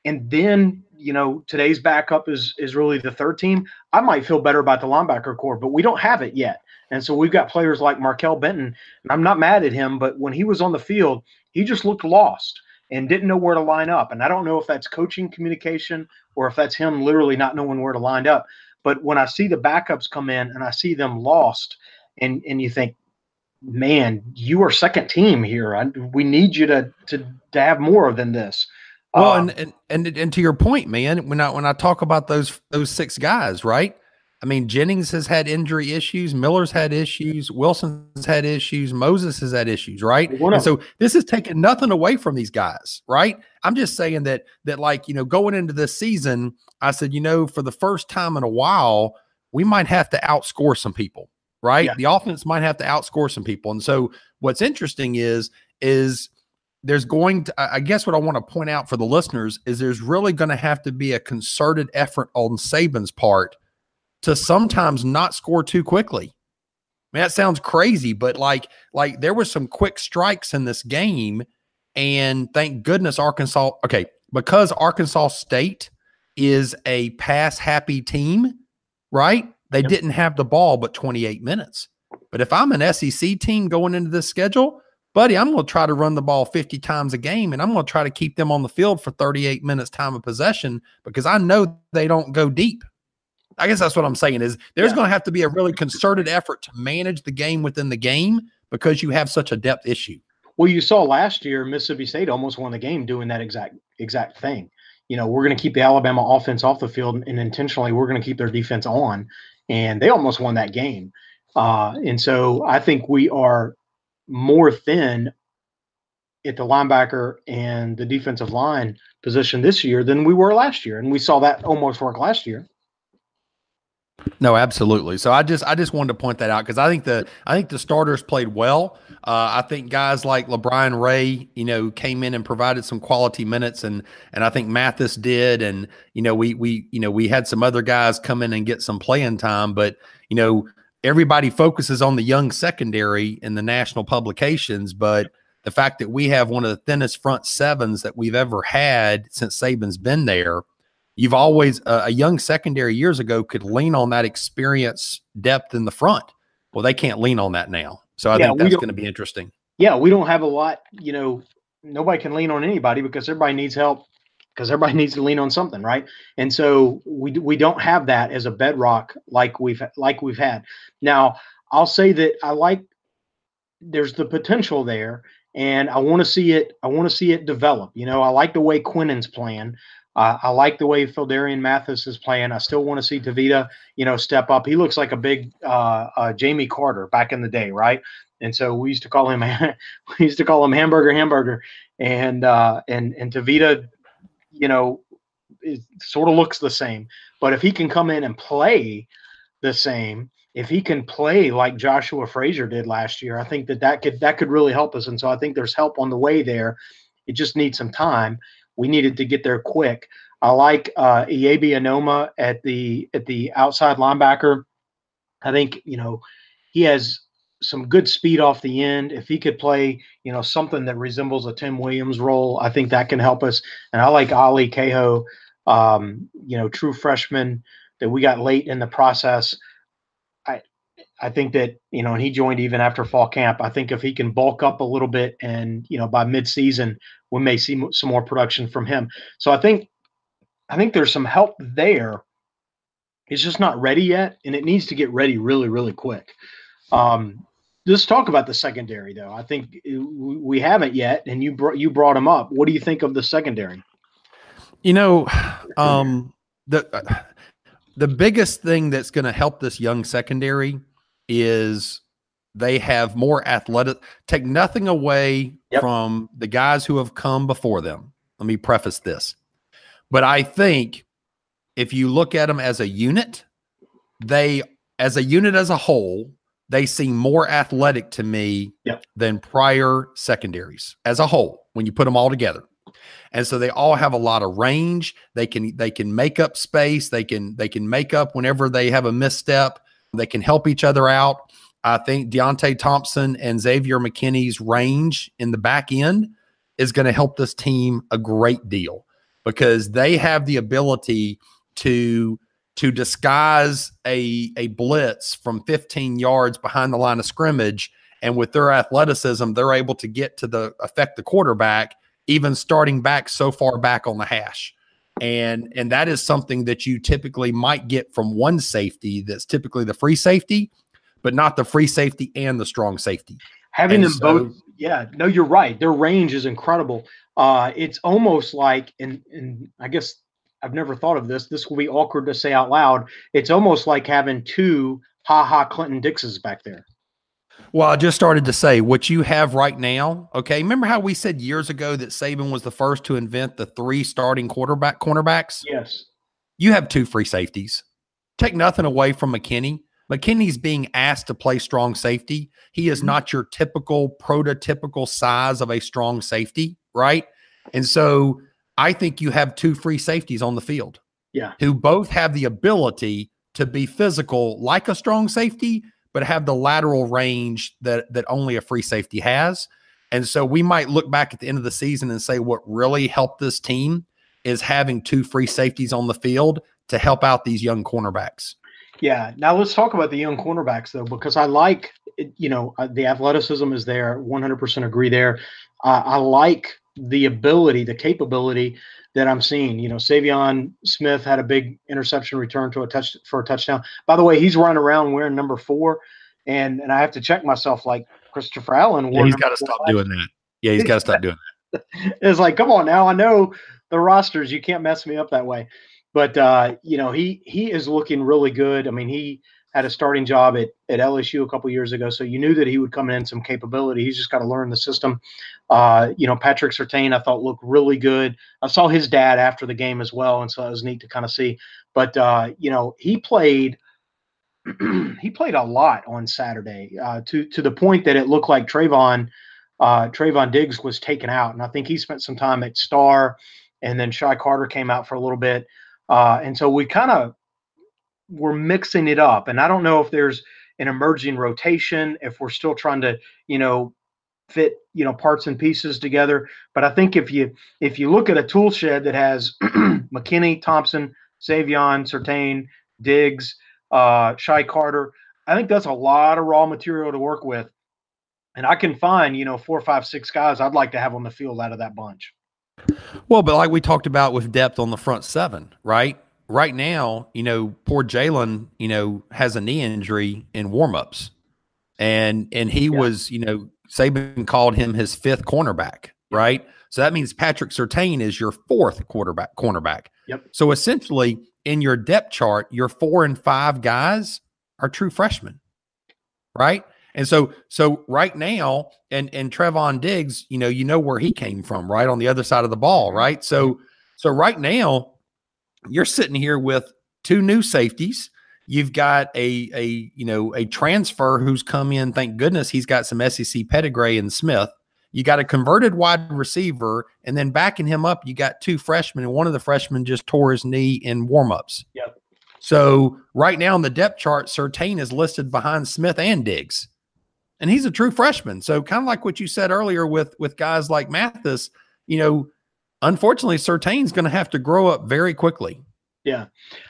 and then you know today's backup is is really the third team, I might feel better about the linebacker core. But we don't have it yet. And so we've got players like Markail Benton, and I'm not mad at him, but when he was on the field, he just looked lost and didn't know where to line up. And I don't know if that's coaching communication or if that's him literally not knowing where to line up. But when I see the backups come in and I see them lost, and and you think, man, you are second team here. I, we need you to to to have more than this. Well, um, and, and and and to your point, man, when I when I talk about those those six guys, right? I mean, Jennings has had injury issues. Miller's had issues. Wilson's had issues. Moses has had issues, right? And so this is taking nothing away from these guys, right? I'm just saying that that like you know going into this season, I said you know for the first time in a while we might have to outscore some people, right? Yeah. The offense might have to outscore some people, and so what's interesting is is there's going to i guess what i want to point out for the listeners is there's really going to have to be a concerted effort on saban's part to sometimes not score too quickly. I mean, that sounds crazy, but like like there was some quick strikes in this game, and thank goodness Arkansas. Okay, because Arkansas State is a pass happy team, right? They yep. didn't have the ball but 28 minutes. But if I'm an SEC team going into this schedule, buddy, I'm going to try to run the ball 50 times a game and I'm going to try to keep them on the field for 38 minutes time of possession because I know they don't go deep. I guess that's what I'm saying is there's yeah. going to have to be a really concerted effort to manage the game within the game because you have such a depth issue. Well, you saw last year Mississippi State almost won the game doing that exact exact thing. You know, we're going to keep the Alabama offense off the field, and intentionally we're going to keep their defense on, and they almost won that game. Uh, and so I think we are more thin at the linebacker and the defensive line position this year than we were last year, and we saw that almost work last year. No, absolutely. So I just I just wanted to point that out because I think the I think the starters played well. Uh, I think guys like LaBryan Ray, you know, came in and provided some quality minutes, and and I think Mathis did, and you know we we you know we had some other guys come in and get some playing time, but you know everybody focuses on the young secondary in the national publications, but the fact that we have one of the thinnest front sevens that we've ever had since Saban's been there you've always uh, a young secondary years ago could lean on that experience depth in the front. Well, they can't lean on that now. So I yeah, think that's going to be interesting. Yeah, we don't have a lot, you know, nobody can lean on anybody because everybody needs help because everybody needs to lean on something, right? And so we we don't have that as a bedrock like we've like we've had. Now, I'll say that I like there's the potential there and I want to see it I want to see it develop. You know, I like the way Quinnen's playing. Uh, I like the way Phidarian Mathis is playing. I still want to see Tevita, you know, step up. He looks like a big uh, uh, Jamie Carter back in the day, right? And so we used to call him we used to call him Hamburger Hamburger, and uh, and and Tevita, you know, it sort of looks the same. But if he can come in and play the same, if he can play like Joshua Frazier did last year, I think that that could that could really help us. And so I think there's help on the way there. It just needs some time we needed to get there quick. I like uh, Anoma at the at the outside linebacker. I think you know he has some good speed off the end. If he could play, you know, something that resembles a Tim Williams role, I think that can help us. And I like Ale Kaho, um, you know, true freshman that we got late in the process. I I think that you know, and he joined even after fall camp. I think if he can bulk up a little bit, and you know, by midseason we may see some more production from him. So I think I think there's some help there. It's just not ready yet, and it needs to get ready really, really quick. Um, let's talk about the secondary, though. I think we haven't yet, and you brought you brought him up. What do you think of the secondary? You know, um, the uh, the biggest thing that's going to help this young secondary is they have more athletic. Take nothing away yep. from the guys who have come before them. Let me preface this. But I think if you look at them as a unit, they, as a unit as a whole, they seem more athletic to me Yep. than prior secondaries as a whole when you put them all together. And so they all have a lot of range. They can they can make up space. They can they can make up whenever they have a misstep. They can help each other out. I think Deionte Thompson and Xavier McKinney's range in the back end is going to help this team a great deal because they have the ability to to disguise a a blitz from 15 yards behind the line of scrimmage. And with their athleticism they're able to get to the affect the quarterback even starting back so far back on the hash. And and that is something that you typically might get from one safety that's typically the free safety but not the free safety and the strong safety Having And them so- both, yeah, no, you're right. Their range is incredible. Uh, it's almost like, and and I guess I've never thought of this. This will be awkward to say out loud. It's almost like having two Ha Ha Clinton Dixes back there. Well, I just started to say what you have right now. Okay. Remember how we said years ago that Saban was the first to invent the three starting quarterback cornerbacks? Yes. You have two free safeties. Take nothing away from McKinney. McKinney's being asked to play strong safety. He is Mhm. not your typical prototypical size of a strong safety, right? And so I think you have two free safeties on the field. Yeah. Who both have the ability to be physical like a strong safety, but have the lateral range that that only a free safety has. And so we might look back at the end of the season and say what really helped this team is having two free safeties on the field to help out these young cornerbacks. Yeah. Now let's talk about the young cornerbacks though, because I like, you know, uh, the athleticism is there. 100% agree there. Uh, I like the ability, the capability that I'm seeing. You know, Savion Smith had a big interception return to a touch for a touchdown. By the way, he's running around wearing number four, and and I have to check myself like Christopher Allen. Yeah, he's got to stop doing that. Yeah, he's got to stop doing that. it's like, come on now. I know the rosters. You can't mess me up that way. But uh, you know, he he is looking really good. I mean, he had a starting job at, at LSU a couple years ago, so you knew that he would come in some capability. He's just got to learn the system. Uh, you know, Patrick Surtain, I thought looked really good. I saw his dad after the game as well, and so it was neat to kind of see. But uh, you know, he played he played a lot on Saturday uh, to to the point that it looked like Trevon uh, Trevon Diggs was taken out, and I think he spent some time at Star, and then Shy Carter came out for a little bit, uh, and so we kind of were mixing it up, and I don't know if there's an emerging rotation, if we're still trying to, you know, fit you know parts and pieces together. But I think if you if you look at a tool shed that has McKinney, Thompson, Savion, Surtain, Diggs, uh, Shy Carter, I think that's a lot of raw material to work with and I can find, you know, four, five, six guys I'd like to have on the field out of that bunch. Well, but like we talked about with depth on the front seven, right? Right now, you know, poor Jalyn, you know, has a knee injury in warmups, and and he Yeah. was, you know, Saban called him his fifth cornerback, right? So that means Patrick Surtain is your fourth quarterback cornerback. Yep. So essentially, in your depth chart, your four and five guys are true freshmen, right? And so, so right now, and and Trevon Diggs, you know, you know where he came from, right on the other side of the ball, right? So, so right now, you're sitting here with two new safeties. You've got a a you know a transfer who's come in. Thank goodness he's got some SEC pedigree in Smith. You got a converted wide receiver, and then backing him up, you got two freshmen, and one of the freshmen just tore his knee in warmups. Yep. So right now in the depth chart, Surtain is listed behind Smith and Diggs, and he's a true freshman. So kind of like what you said earlier with with guys like Mathis, you know, unfortunately, Surtain's going to have to grow up very quickly. Yeah.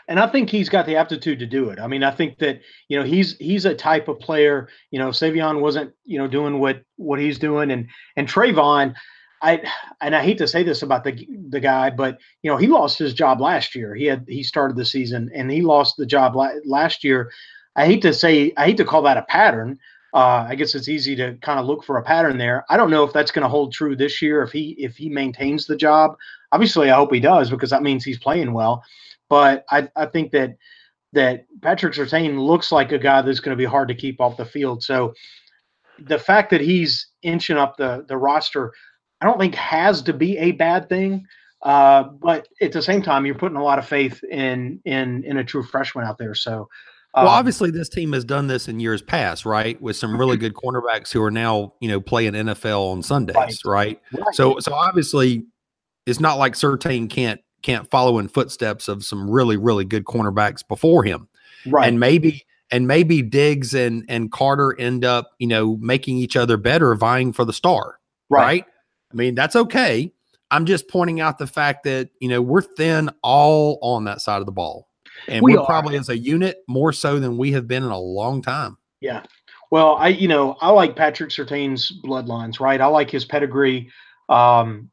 And I think he's got the aptitude to do it. I mean, I think that, you know, he's he's a type of player, you know, Savion wasn't, you know, doing what what he's doing and and Trevon, I and I hate to say this about the the guy, but you know, he lost his job last year. He had he started the season and he lost the job la- last year. I hate to say I hate to call that a pattern. Uh, I guess it's easy to kind of look for a pattern there. I don't know if that's going to hold true this year if he if he maintains the job. Obviously, I hope he does because that means he's playing well. But I, I think that that Patrick Surtain looks like a guy that's going to be hard to keep off the field. So the fact that he's inching up the the roster, I don't think has to be a bad thing. Uh, but at the same time, you're putting a lot of faith in in in a true freshman out there. So Well, Um, obviously, this team has done this in years past, right? With some really good cornerbacks who are now, you know, playing NFL on Sundays, right? right. So, so obviously, it's not like Surtain can't can't follow in footsteps of some really really good cornerbacks before him, right. and maybe and maybe Diggs and and Carter end up, you know, making each other better, vying for the star, right? I mean, that's okay. I'm just pointing out the fact that you know we're thin all on that side of the ball, and We are. probably as a unit more so than we have been in a long time. Yeah. Well, I you know I like Patrick Surtain's bloodlines, right? I like his pedigree. Um,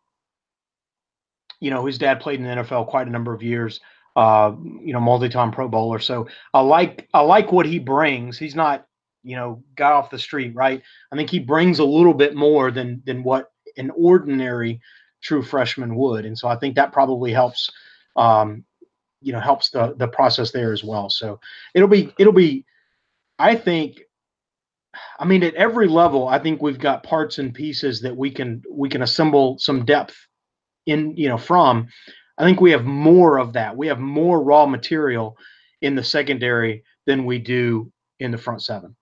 you know, his dad played in the NFL quite a number of years. Uh, you know, multi-time Pro Bowler. So I like I like what he brings. He's not you know guy off the street, right? I think he brings a little bit more than than what an ordinary true freshman would, and so I think that probably helps. Um, you know, helps the the process there as well. So it'll be it'll be. I think I mean, at every level, I think we've got parts and pieces that we can we can assemble some depth in, you know, from. I think we have more of that. We have more raw material in the secondary than we do in the front seven.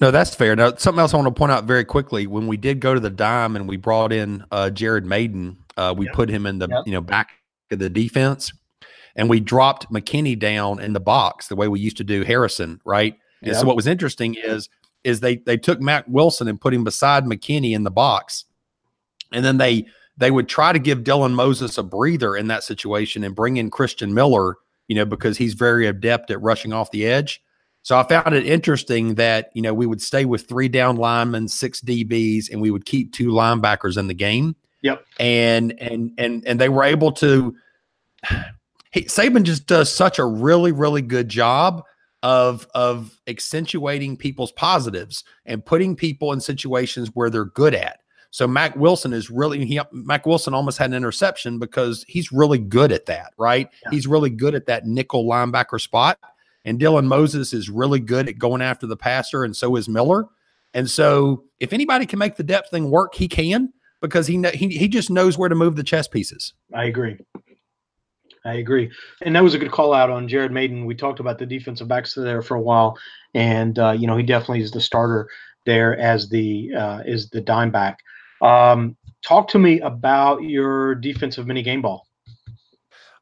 No, that's fair. Now, something else I want to point out very quickly: when we did go to the dime and we brought in uh, Jared Mayden, uh, we Yep. put him in the Yep. you know back of the defense, and we dropped McKinney down in the box the way we used to do Harrison, right? And Yep. so what was interesting is is they they took Mack Wilson and put him beside McKinney in the box, and then they they would try to give Dylan Moses a breather in that situation and bring in Christian Miller, you know, because he's very adept at rushing off the edge. So I found it interesting that you know we would stay with three down linemen, six DBs, and we would keep two linebackers in the game. Yep. And and and and they were able to. He, Saban just does such a really really good job of of accentuating people's positives and putting people in situations where they're good at. So Mack Wilson is really he Mack Wilson almost had an interception because he's really good at that, right? Yeah. He's really good at that nickel linebacker spot. And Dylan Moses is really good at going after the passer, and so is Miller. And so, if anybody can make the depth thing work, he can because he he he just knows where to move the chess pieces. I agree. I agree. And that was a good call out on Jared Mayden. We talked about the defensive backs there for a while, and uh, you know he definitely is the starter there as the uh, is the dime back. Um, talk to me about your defensive mini game ball.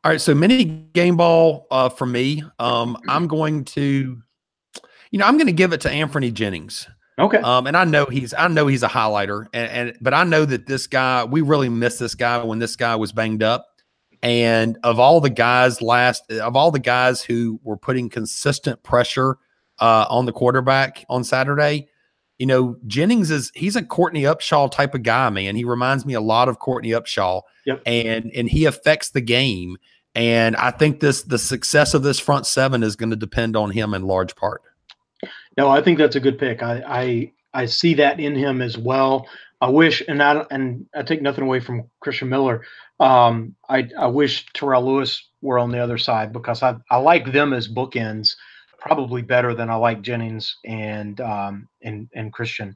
All right, so mini game ball uh, for me. Um, I'm going to, you know, I'm going to give it to Anthony Jennings. Okay. Um, and I know he's I know he's a highlighter, and, and but I know that this guy we really missed this guy when this guy was banged up. And of all the guys last of all the guys who were putting consistent pressure uh, on the quarterback on Saturday, you know Jennings is he's a Courtney Upshaw type of guy, man. He reminds me a lot of Courtney Upshaw, Yep. and and he affects the game. And I think this the success of this front seven is going to depend on him in large part. No, I think that's a good pick. I I, I see that in him as well. I wish, and I and I take nothing away from Christian Miller. Um, I I wish Terrell Lewis were on the other side because I I like them as bookends probably better than I like Jennings and um and and Christian.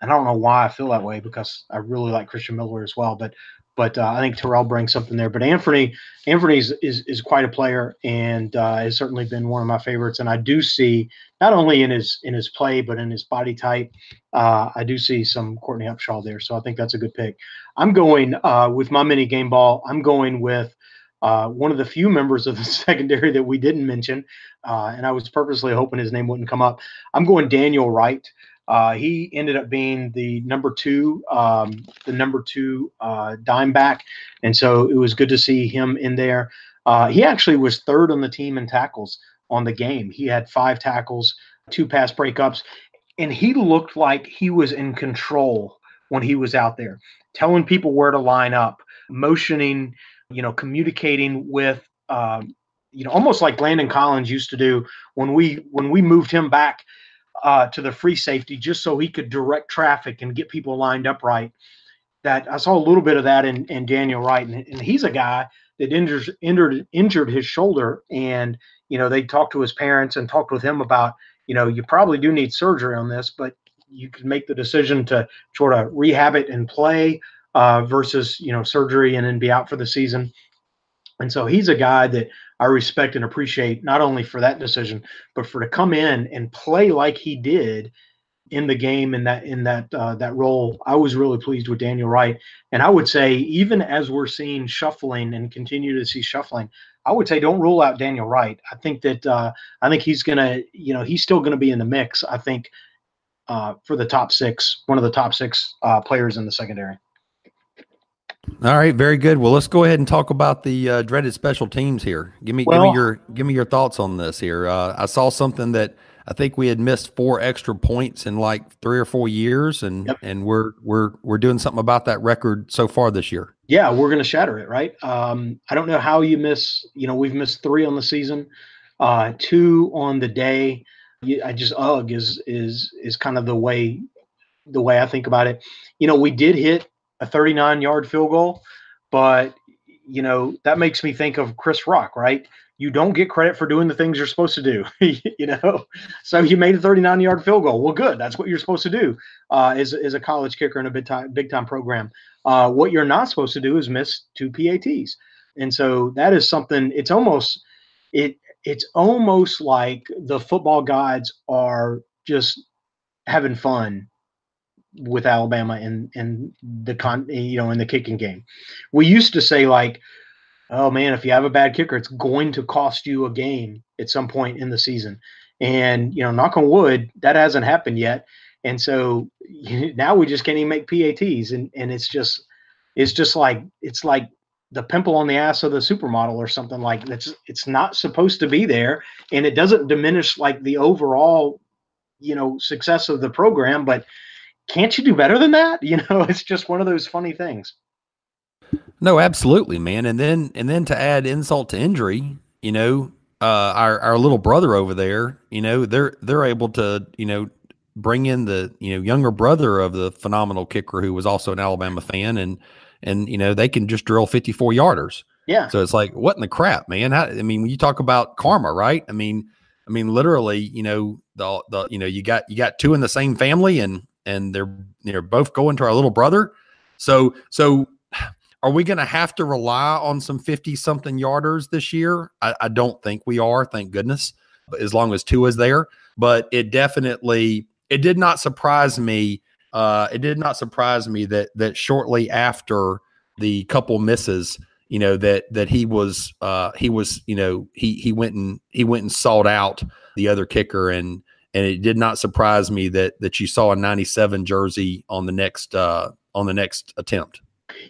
And I don't know why I feel that way because I really like Christian Miller as well, but but uh, I think Terrell brings something there. But Anthony, Anthony's is is quite a player and uh, has certainly been one of my favorites. And I do see not only in his in his play but in his body type, uh, I do see some Courtney Upshaw there. So I think that's a good pick. I'm going uh, with my mini game ball. I'm going with uh, one of the few members of the secondary that we didn't mention, uh, and I was purposely hoping his name wouldn't come up. I'm going Daniel Wright. Uh, he ended up being the number two, um, the number two uh, dime back, and so it was good to see him in there. Uh, he actually was third on the team in tackles on the game. He had five tackles, two pass breakups, and he looked like he was in control when he was out there, telling people where to line up, motioning, you know, communicating with, um, you know, almost like Landon Collins used to do when we when we moved him back uh, to the free safety just so he could direct traffic and get people lined up right. That I saw a little bit of that in, in Daniel Wright, and, and he's a guy that injured injured injured his shoulder, and you know they talked to his parents and talked with him about you know you probably do need surgery on this, but you can make the decision to sort of rehab it and play uh, versus you know surgery and then be out for the season. And so he's a guy that I respect and appreciate not only for that decision, but for to come in and play like he did in the game in that in that uh, that role. I was really pleased with Daniel Wright, and I would say even as we're seeing shuffling and continue to see shuffling, I would say don't rule out Daniel Wright. I think that uh, I think he's gonna you know he's still gonna be in the mix. I think uh, for the top six, one of the top six uh, players in the secondary. All right, very good. Well, let's go ahead and talk about the uh, dreaded special teams here. Give me, Well- give me your, give me your thoughts on this here. Uh, I saw something that I think we had missed four extra points in like three or four years, and Yep. and we're we're we're doing something about that record so far this year. Yeah, we're going to shatter it, right? Um, I don't know how you miss. You know, we've missed three on the season, uh, two on the day. You, I just ugh is is is kind of the way the way I think about it. You know, we did hit a 39 yard field goal, but you know that makes me think of Chris Rock, right? You don't get credit for doing the things you're supposed to do, you know. So you made a 39 yard field goal. Well, good. That's what you're supposed to do uh, as as a college kicker in a big time big time program. Uh, what you're not supposed to do is miss two PATs, and so that is something. It's almost it. It's almost like the football gods are just having fun with Alabama and and the con you know in the kicking game. We used to say like, oh man, if you have a bad kicker, it's going to cost you a game at some point in the season. And you know, knock on wood, that hasn't happened yet. And so now we just can't even make PATs, and and it's just it's just like it's like the pimple on the ass of the supermodel or something like that's it's not supposed to be there, and it doesn't diminish like the overall you know success of the program, but can't you do better than that? You know, it's just one of those funny things. No, absolutely, man. And then and then to add insult to injury, you know, uh, our our little brother over there, you know, they're they're able to, you know, bring in the you know younger brother of the phenomenal kicker who was also an Alabama fan, and and you know they can just drill fifty four yarders. Yeah, So it's like, what in the crap, man? How, I mean, when you talk about karma, right? I mean, I mean, literally, you know, the the you know, you got you got two in the same family, and and they're they're both going to our little brother. So so, are we going to have to rely on some fifty something yarders this year? I, I don't think we are. Thank goodness. As long as two is there, but it definitely it did not surprise me. Uh, it did not surprise me that that shortly after the couple misses you know that that he was uh he was you know he he went and he went and sought out the other kicker and and it did not surprise me that that you saw a 97 jersey on the next uh on the next attempt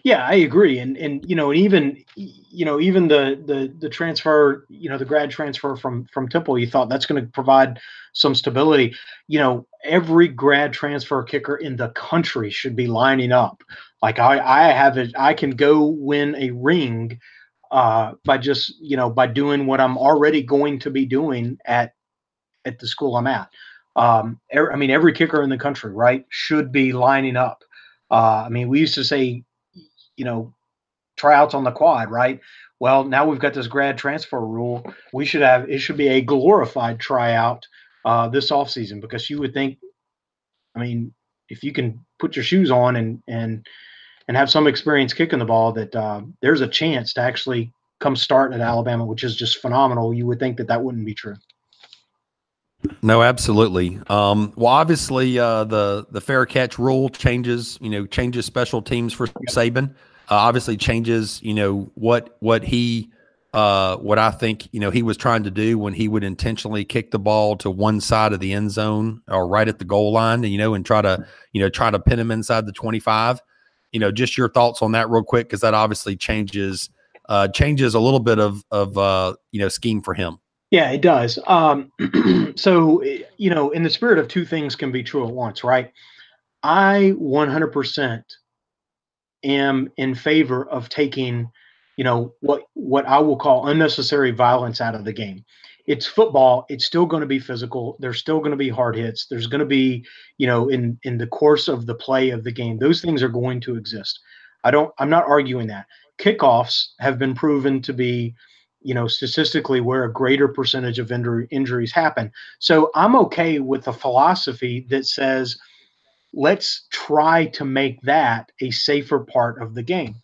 yeah, I agree. And and you know, and even you know, even the the the transfer, you know, the grad transfer from from Temple, you thought that's going to provide some stability. You know, every grad transfer kicker in the country should be lining up. Like I I have it, I can go win a ring uh by just you know by doing what I'm already going to be doing at at the school I'm at. Um, er, I mean, every kicker in the country, right, should be lining up. Uh, I mean, we used to say, you know, tryouts on the quad, right? Well, now we've got this grad transfer rule. We should have it should be a glorified tryout uh, this offseason because you would think, I mean, if you can put your shoes on and and and have some experience kicking the ball, that uh, there's a chance to actually come start at Alabama, which is just phenomenal. You would think that that wouldn't be true. No absolutely. Um well obviously uh the the fair catch rule changes you know changes special teams for saban. Uh, obviously changes you know what what he uh what i think you know he was trying to do when he would intentionally kick the ball to one side of the end zone or right at the goal line you know and try to you know try to pin him inside the 25 you know just your thoughts on that real quick because that obviously changes uh changes a little bit of of uh you know scheme for him Yeah, it does. Um, so, you know, in the spirit of two things can be true at once, right? I 100% am in favor of taking, you know, what what I will call unnecessary violence out of the game. It's football. It's still going to be physical. There's still going to be hard hits. There's going to be, you know, in in the course of the play of the game, those things are going to exist. I don't. I'm not arguing that. Kickoffs have been proven to be you know, statistically where a greater percentage of injury, injuries happen. So I'm okay with the philosophy that says, let's try to make that a safer part of the game.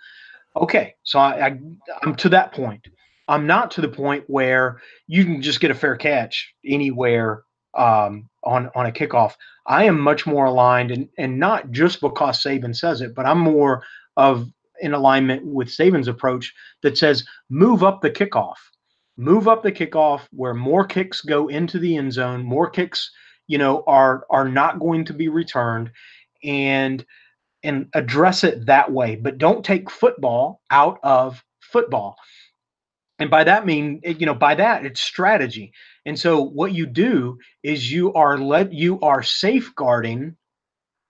Okay, so I, I I'm to that point. I'm not to the point where you can just get a fair catch anywhere um, on on a kickoff. I am much more aligned, and and not just because Saban says it, but I'm more of in alignment with Saban's approach that says move up the kickoff, move up the kickoff where more kicks go into the end zone, more kicks, you know, are are not going to be returned, and and address it that way. But don't take football out of football. And by that mean, you know, by that it's strategy. And so what you do is you are let you are safeguarding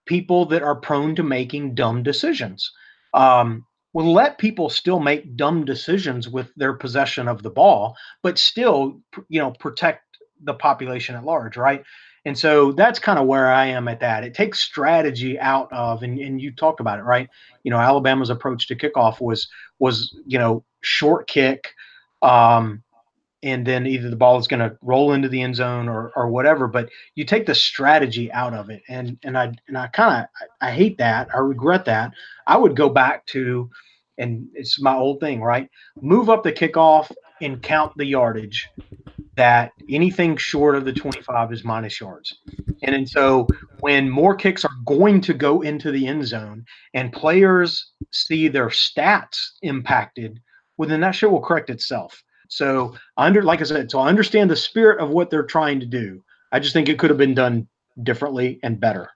people that are prone to making dumb decisions. Um, will let people still make dumb decisions with their possession of the ball, but still, you know, protect the population at large, right? And so that's kind of where I am at that. It takes strategy out of, and, and you talked about it, right? You know, Alabama's approach to kickoff was was you know short kick, um, and then either the ball is going to roll into the end zone or or whatever. But you take the strategy out of it, and and I and I kind of I, I hate that. I regret that. I would go back to, and it's my old thing, right? Move up the kickoff and count the yardage that anything short of the 25 is minus yards. And, and so when more kicks are going to go into the end zone and players see their stats impacted, well, then that shit will correct itself. So under like I said, so I understand the spirit of what they're trying to do. I just think it could have been done differently and better.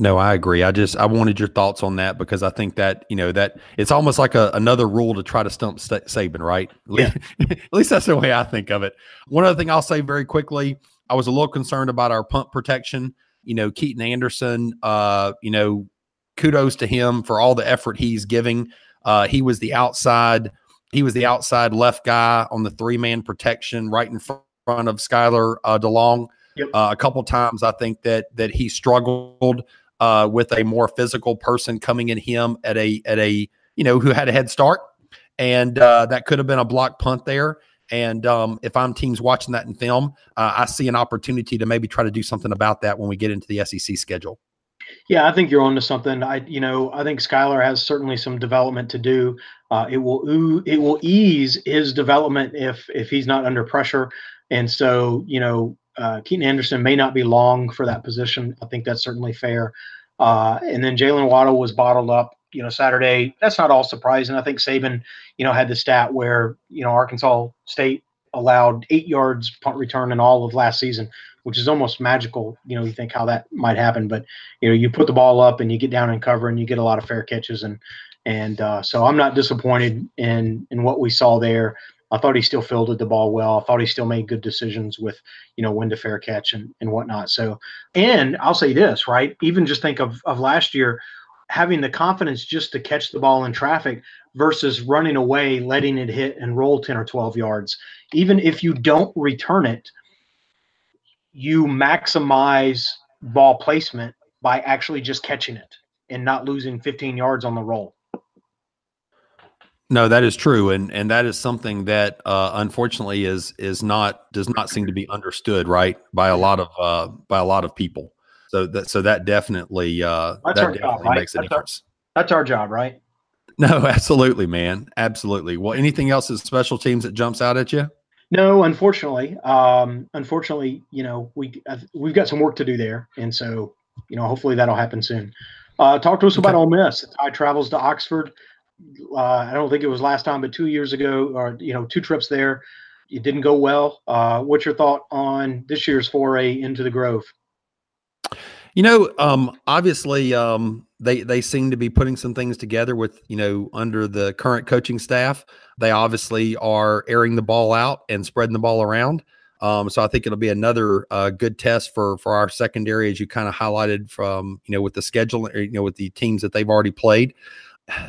No, I agree. I just I wanted your thoughts on that because I think that you know that it's almost like a, another rule to try to stump St- Saban, right? Yeah. At least that's the way I think of it. One other thing I'll say very quickly, I was a little concerned about our punt protection. You know, Keaton Anderson. Uh, you know, kudos to him for all the effort he's giving. Uh, he was the outside. He was the outside left guy on the three man protection right in front of Skyler uh, DeLong. Yep. Uh, a couple times, I think that that he struggled uh, with a more physical person coming in him at a at a you know who had a head start, and uh, that could have been a block punt there. And um, if I'm teams watching that in film, uh, I see an opportunity to maybe try to do something about that when we get into the SEC schedule. Yeah, I think you're onto something. I, you know, I think Skyler has certainly some development to do. Uh, it will oo- it will ease his development if if he's not under pressure. And so, you know, uh, Keaton Anderson may not be long for that position. I think that's certainly fair. Uh, and then Jaylen Waddle was bottled up, you know, Saturday. That's not all surprising. I think Saban, you know, had the stat where you know Arkansas State allowed eight yards punt return in all of last season, which is almost magical. You know, you think how that might happen, but you know, you put the ball up and you get down and cover and you get a lot of fair catches and and uh, so I'm not disappointed in in what we saw there. I thought he still fielded the ball well. I thought he still made good decisions with, you know, when to fair catch and, and whatnot. So, and I'll say this, right? Even just think of, of last year, having the confidence just to catch the ball in traffic versus running away, letting it hit and roll 10 or 12 yards. Even if you don't return it, you maximize ball placement by actually just catching it and not losing 15 yards on the roll. No, that is true, and and that is something that uh, unfortunately is is not does not seem to be understood right by a lot of uh, by a lot of people. So that so that definitely uh, That's that our job, definitely right? makes a That's our- difference. That's our job, right? No, absolutely, man, absolutely. Well, anything else as special teams that jumps out at you? No, unfortunately, um, unfortunately, you know, we uh, we've got some work to do there, and so you know, hopefully that'll happen soon. Uh, talk to us about Okay. Ole Miss. The Tide travels to Oxford. Uh, I don't think it was last time, but two years ago, or you know, two trips there. It didn't go well. Uh, what's your thought on this year's foray into the Grove? You know, um, obviously, um, they they seem to be putting some things together with you know under the current coaching staff. They obviously are airing the ball out and spreading the ball around. Um, so I think it'll be another uh, good test for for our secondary, as you kind of highlighted from you know with the schedule, or, you know with the teams that they've already played.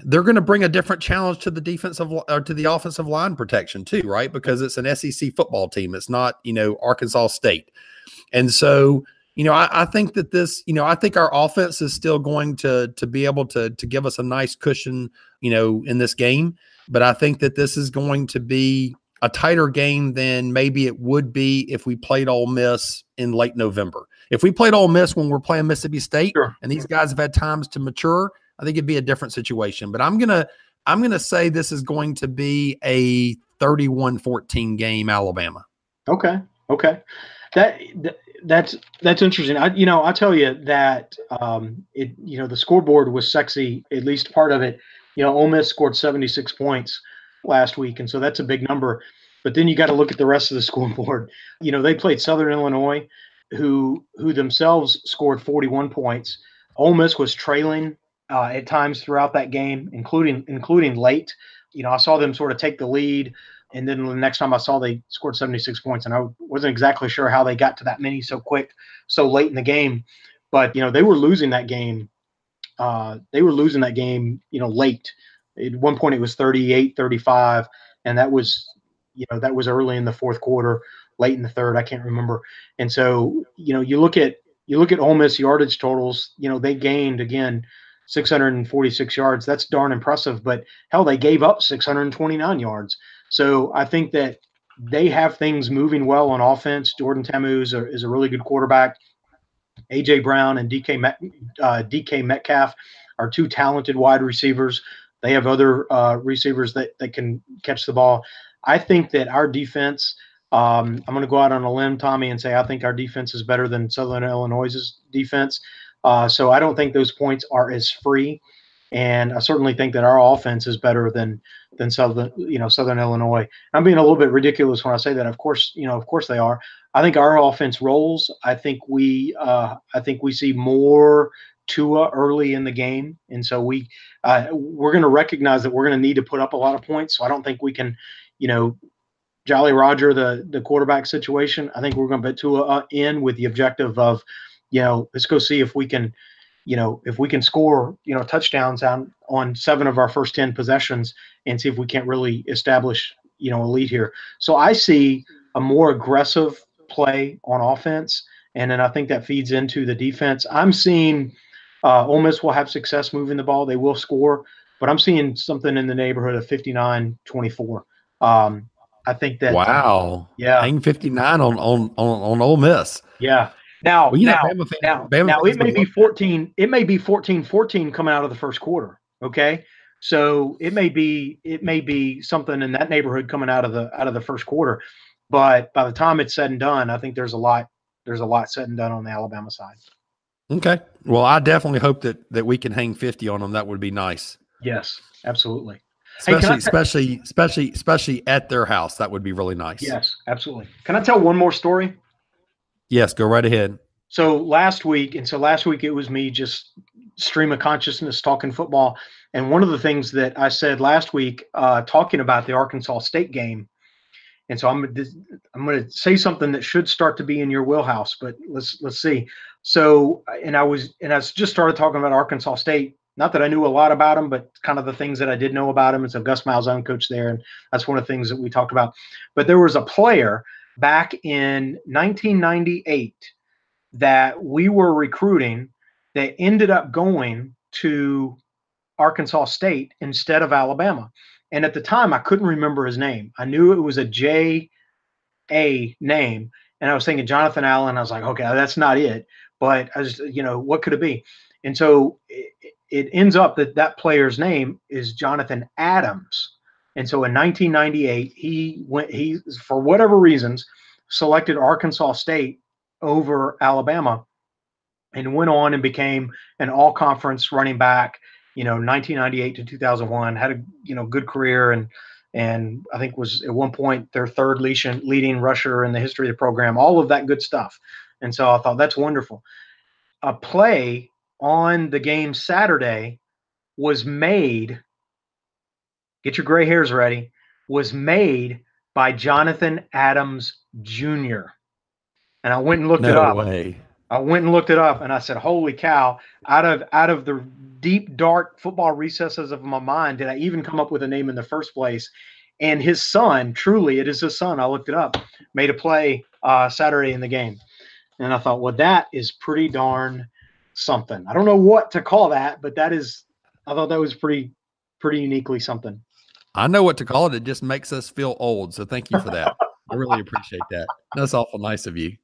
They're going to bring a different challenge to the defensive or to the offensive line protection too, right? Because it's an SEC football team. It's not you know Arkansas State, and so you know, I, I think that this, you know, I think our offense is still going to to be able to to give us a nice cushion, you know, in this game. But I think that this is going to be a tighter game than maybe it would be if we played Ole Miss in late November. If we played Ole Miss when we're playing Mississippi State, Sure. and these guys have had times to mature, I think it'd be a different situation. But I'm gonna I'm gonna say this is going to be a 31-14 game Alabama. Okay. Okay. That, that that's that's interesting. I you know I tell you that um, it you know the scoreboard was sexy at least part of it. You know, Ole Miss scored 76 points last week, and so that's a big number. But then you got to look at the rest of the scoreboard. You know, they played Southern Illinois, who who themselves scored 41 points. Ole Miss was trailing uh, at times throughout that game, including including late. You know, I saw them sort of take the lead, and then the next time I saw they scored 76 points, and I wasn't exactly sure how they got to that many so quick, so late in the game. But you know, they were losing that game. Uh, they were losing that game. You know, late. At one point, it was 38, 35, and that was you know that was early in the fourth quarter, late in the third. I can't remember. And so you know, you look at you look at Ole Miss yardage totals. You know, they gained again 646 yards. That's darn impressive. But hell, they gave up 629 yards. So I think that they have things moving well on offense. Jordan Ta'amu is a, really good quarterback. AJ Brown and DK Met, uh, DK Metcalf are two talented wide receivers. They have other uh, receivers that, that can catch the ball. I think that our defense. Um, I'm going to go out on a limb, Tommy, and say I think our defense is better than Southern Illinois' defense. Uh, so I don't think those points are as free, and I certainly think that our offense is better than than Southern, you know, Southern Illinois. I'm being a little bit ridiculous when I say that. Of course, you know, of course they are. I think our offense rolls. I think we, uh, I think we see more Tua early in the game, and so we, uh, we're going to recognize that we're going to need to put up a lot of points. So I don't think we can, you know, Jolly Roger the the quarterback situation. I think we're going to put Tua uh, in with the objective of you know, let's go see if we can, you know, if we can score, you know, touchdowns on on seven of our first ten possessions and see if we can't really establish, you know, a lead here. So I see a more aggressive play on offense, and then I think that feeds into the defense. I'm seeing uh, Ole Miss will have success moving the ball; they will score, but I'm seeing something in the neighborhood of 59-24. Um, I think that wow, yeah, hang 59 on on on on Ole Miss. Yeah, now, Well, know, now, Bama now, Bama now it may be love- 14, it may be 14, 14 coming out of the first quarter. Okay. So it may be, it may be something in that neighborhood coming out of the, out of the first quarter. But by the time it's said and done, I think there's a lot, there's a lot said and done on the Alabama side. Okay. Well, I definitely hope that that we can hang 50 on them. That would be nice. Yes, absolutely. Hey, Especially, I- especially, especially, especially at their house. That would be really nice. Yes, absolutely. Can I tell one more story? Yes. Go right ahead. So last week, and so last week it was me just stream of consciousness talking football. And one of the things that I said last week, uh, talking about the Arkansas State game, and so I'm I'm going to say something that should start to be in your wheelhouse, but let's let's see. So, and I was and I just started talking about Arkansas State. Not that I knew a lot about them, but kind of the things that I did know about them. And so Gus Malzahn coach there, and that's one of the things that we talked about. But there was a player back in 1998 that we were recruiting that ended up going to Arkansas State instead of Alabama. And at the time, I couldn't remember his name. I knew it was a J A name. And I was thinking Jonathan Allen. I was like, okay, that's not it. But I was, you know, what could it be? And so it, it ends up that that player's name is Jonathan Adams. And so in 1998, he went, he, for whatever reasons, selected Arkansas State over Alabama and went on and became an all conference running back, you know, 1998 to 2001, had a, you know, good career and, and I think was at one point their third leading, leading rusher in the history of the program, all of that good stuff. And so I thought that's wonderful. A play on the game Saturday was made, get your gray hairs ready, was made by Jonathan Adams Jr. And I went and looked it No up. way. I went and looked it up and I said, "Holy cow, out of out of the deep dark football recesses of my mind did I even come up with a name in the first place?" And his son, truly, it is his son. I looked it up, made a play uh, Saturday in the game, and I thought, "Well, that is pretty darn something." I don't know what to call that, but that is. I thought that was pretty pretty uniquely something. I know what to call it. It just makes us feel old. So thank you for that. I really appreciate that. That's awful nice of you.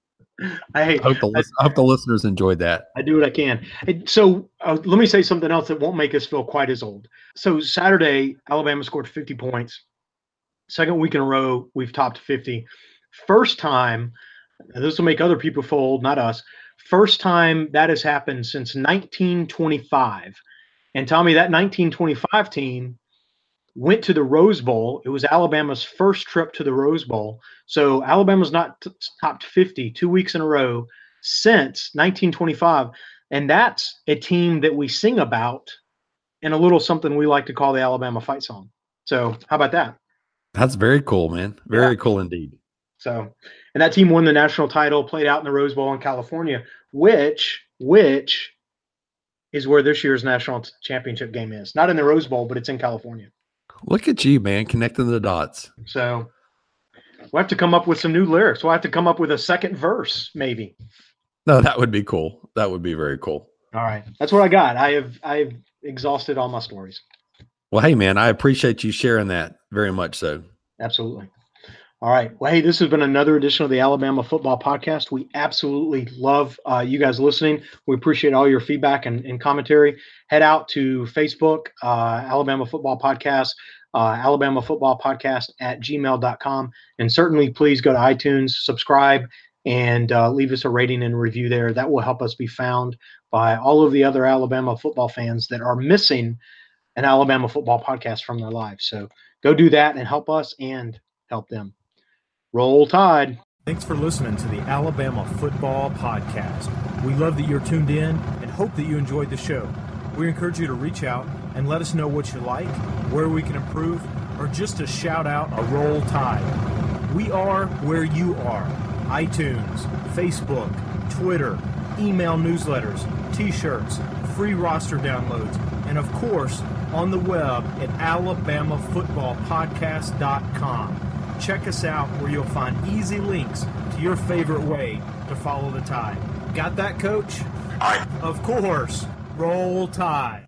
I hate. I hope the, lis- I hope the listeners enjoyed that. I do what I can. So uh, let me say something else that won't make us feel quite as old. So Saturday, Alabama scored 50 points. Second week in a row, we've topped 50. First time, this will make other people fold, not us. First time that has happened since 1925. And Tommy, that 1925 team went to the Rose Bowl. It was Alabama's first trip to the Rose Bowl. So Alabama's not t- topped 50 two weeks in a row since 1925. And that's a team that we sing about in a little something we like to call the Alabama fight song. So how about that? That's very cool, man. Very yeah. cool indeed. So, and that team won the national title, played out in the Rose Bowl in California, which, which is where this year's national championship game is. Not in the Rose Bowl, but it's in California. Look at you, man, connecting the dots. So we'll have to come up with some new lyrics. We'll have to come up with a second verse, maybe. No, that would be cool. That would be very cool. All right. That's what I got. I have I've exhausted all my stories. Well, hey man, I appreciate you sharing that very much so. Absolutely. All right. Well, hey, this has been another edition of the Alabama Football Podcast. We absolutely love uh, you guys listening. We appreciate all your feedback and, and commentary. Head out to Facebook, uh, Alabama Football Podcast, uh, Alabama Football Podcast at gmail.com. And certainly please go to iTunes, subscribe, and uh, leave us a rating and review there. That will help us be found by all of the other Alabama football fans that are missing an Alabama football podcast from their lives. So go do that and help us and help them. Roll Tide. Thanks for listening to the Alabama Football Podcast. We love that you're tuned in and hope that you enjoyed the show. We encourage you to reach out and let us know what you like, where we can improve, or just to shout out a Roll Tide. We are where you are iTunes, Facebook, Twitter, email newsletters, t shirts, free roster downloads, and of course, on the web at alabamafootballpodcast.com. Check us out where you'll find easy links to your favorite way to follow the tide. Got that, coach? Aye. Of course. Roll Tide.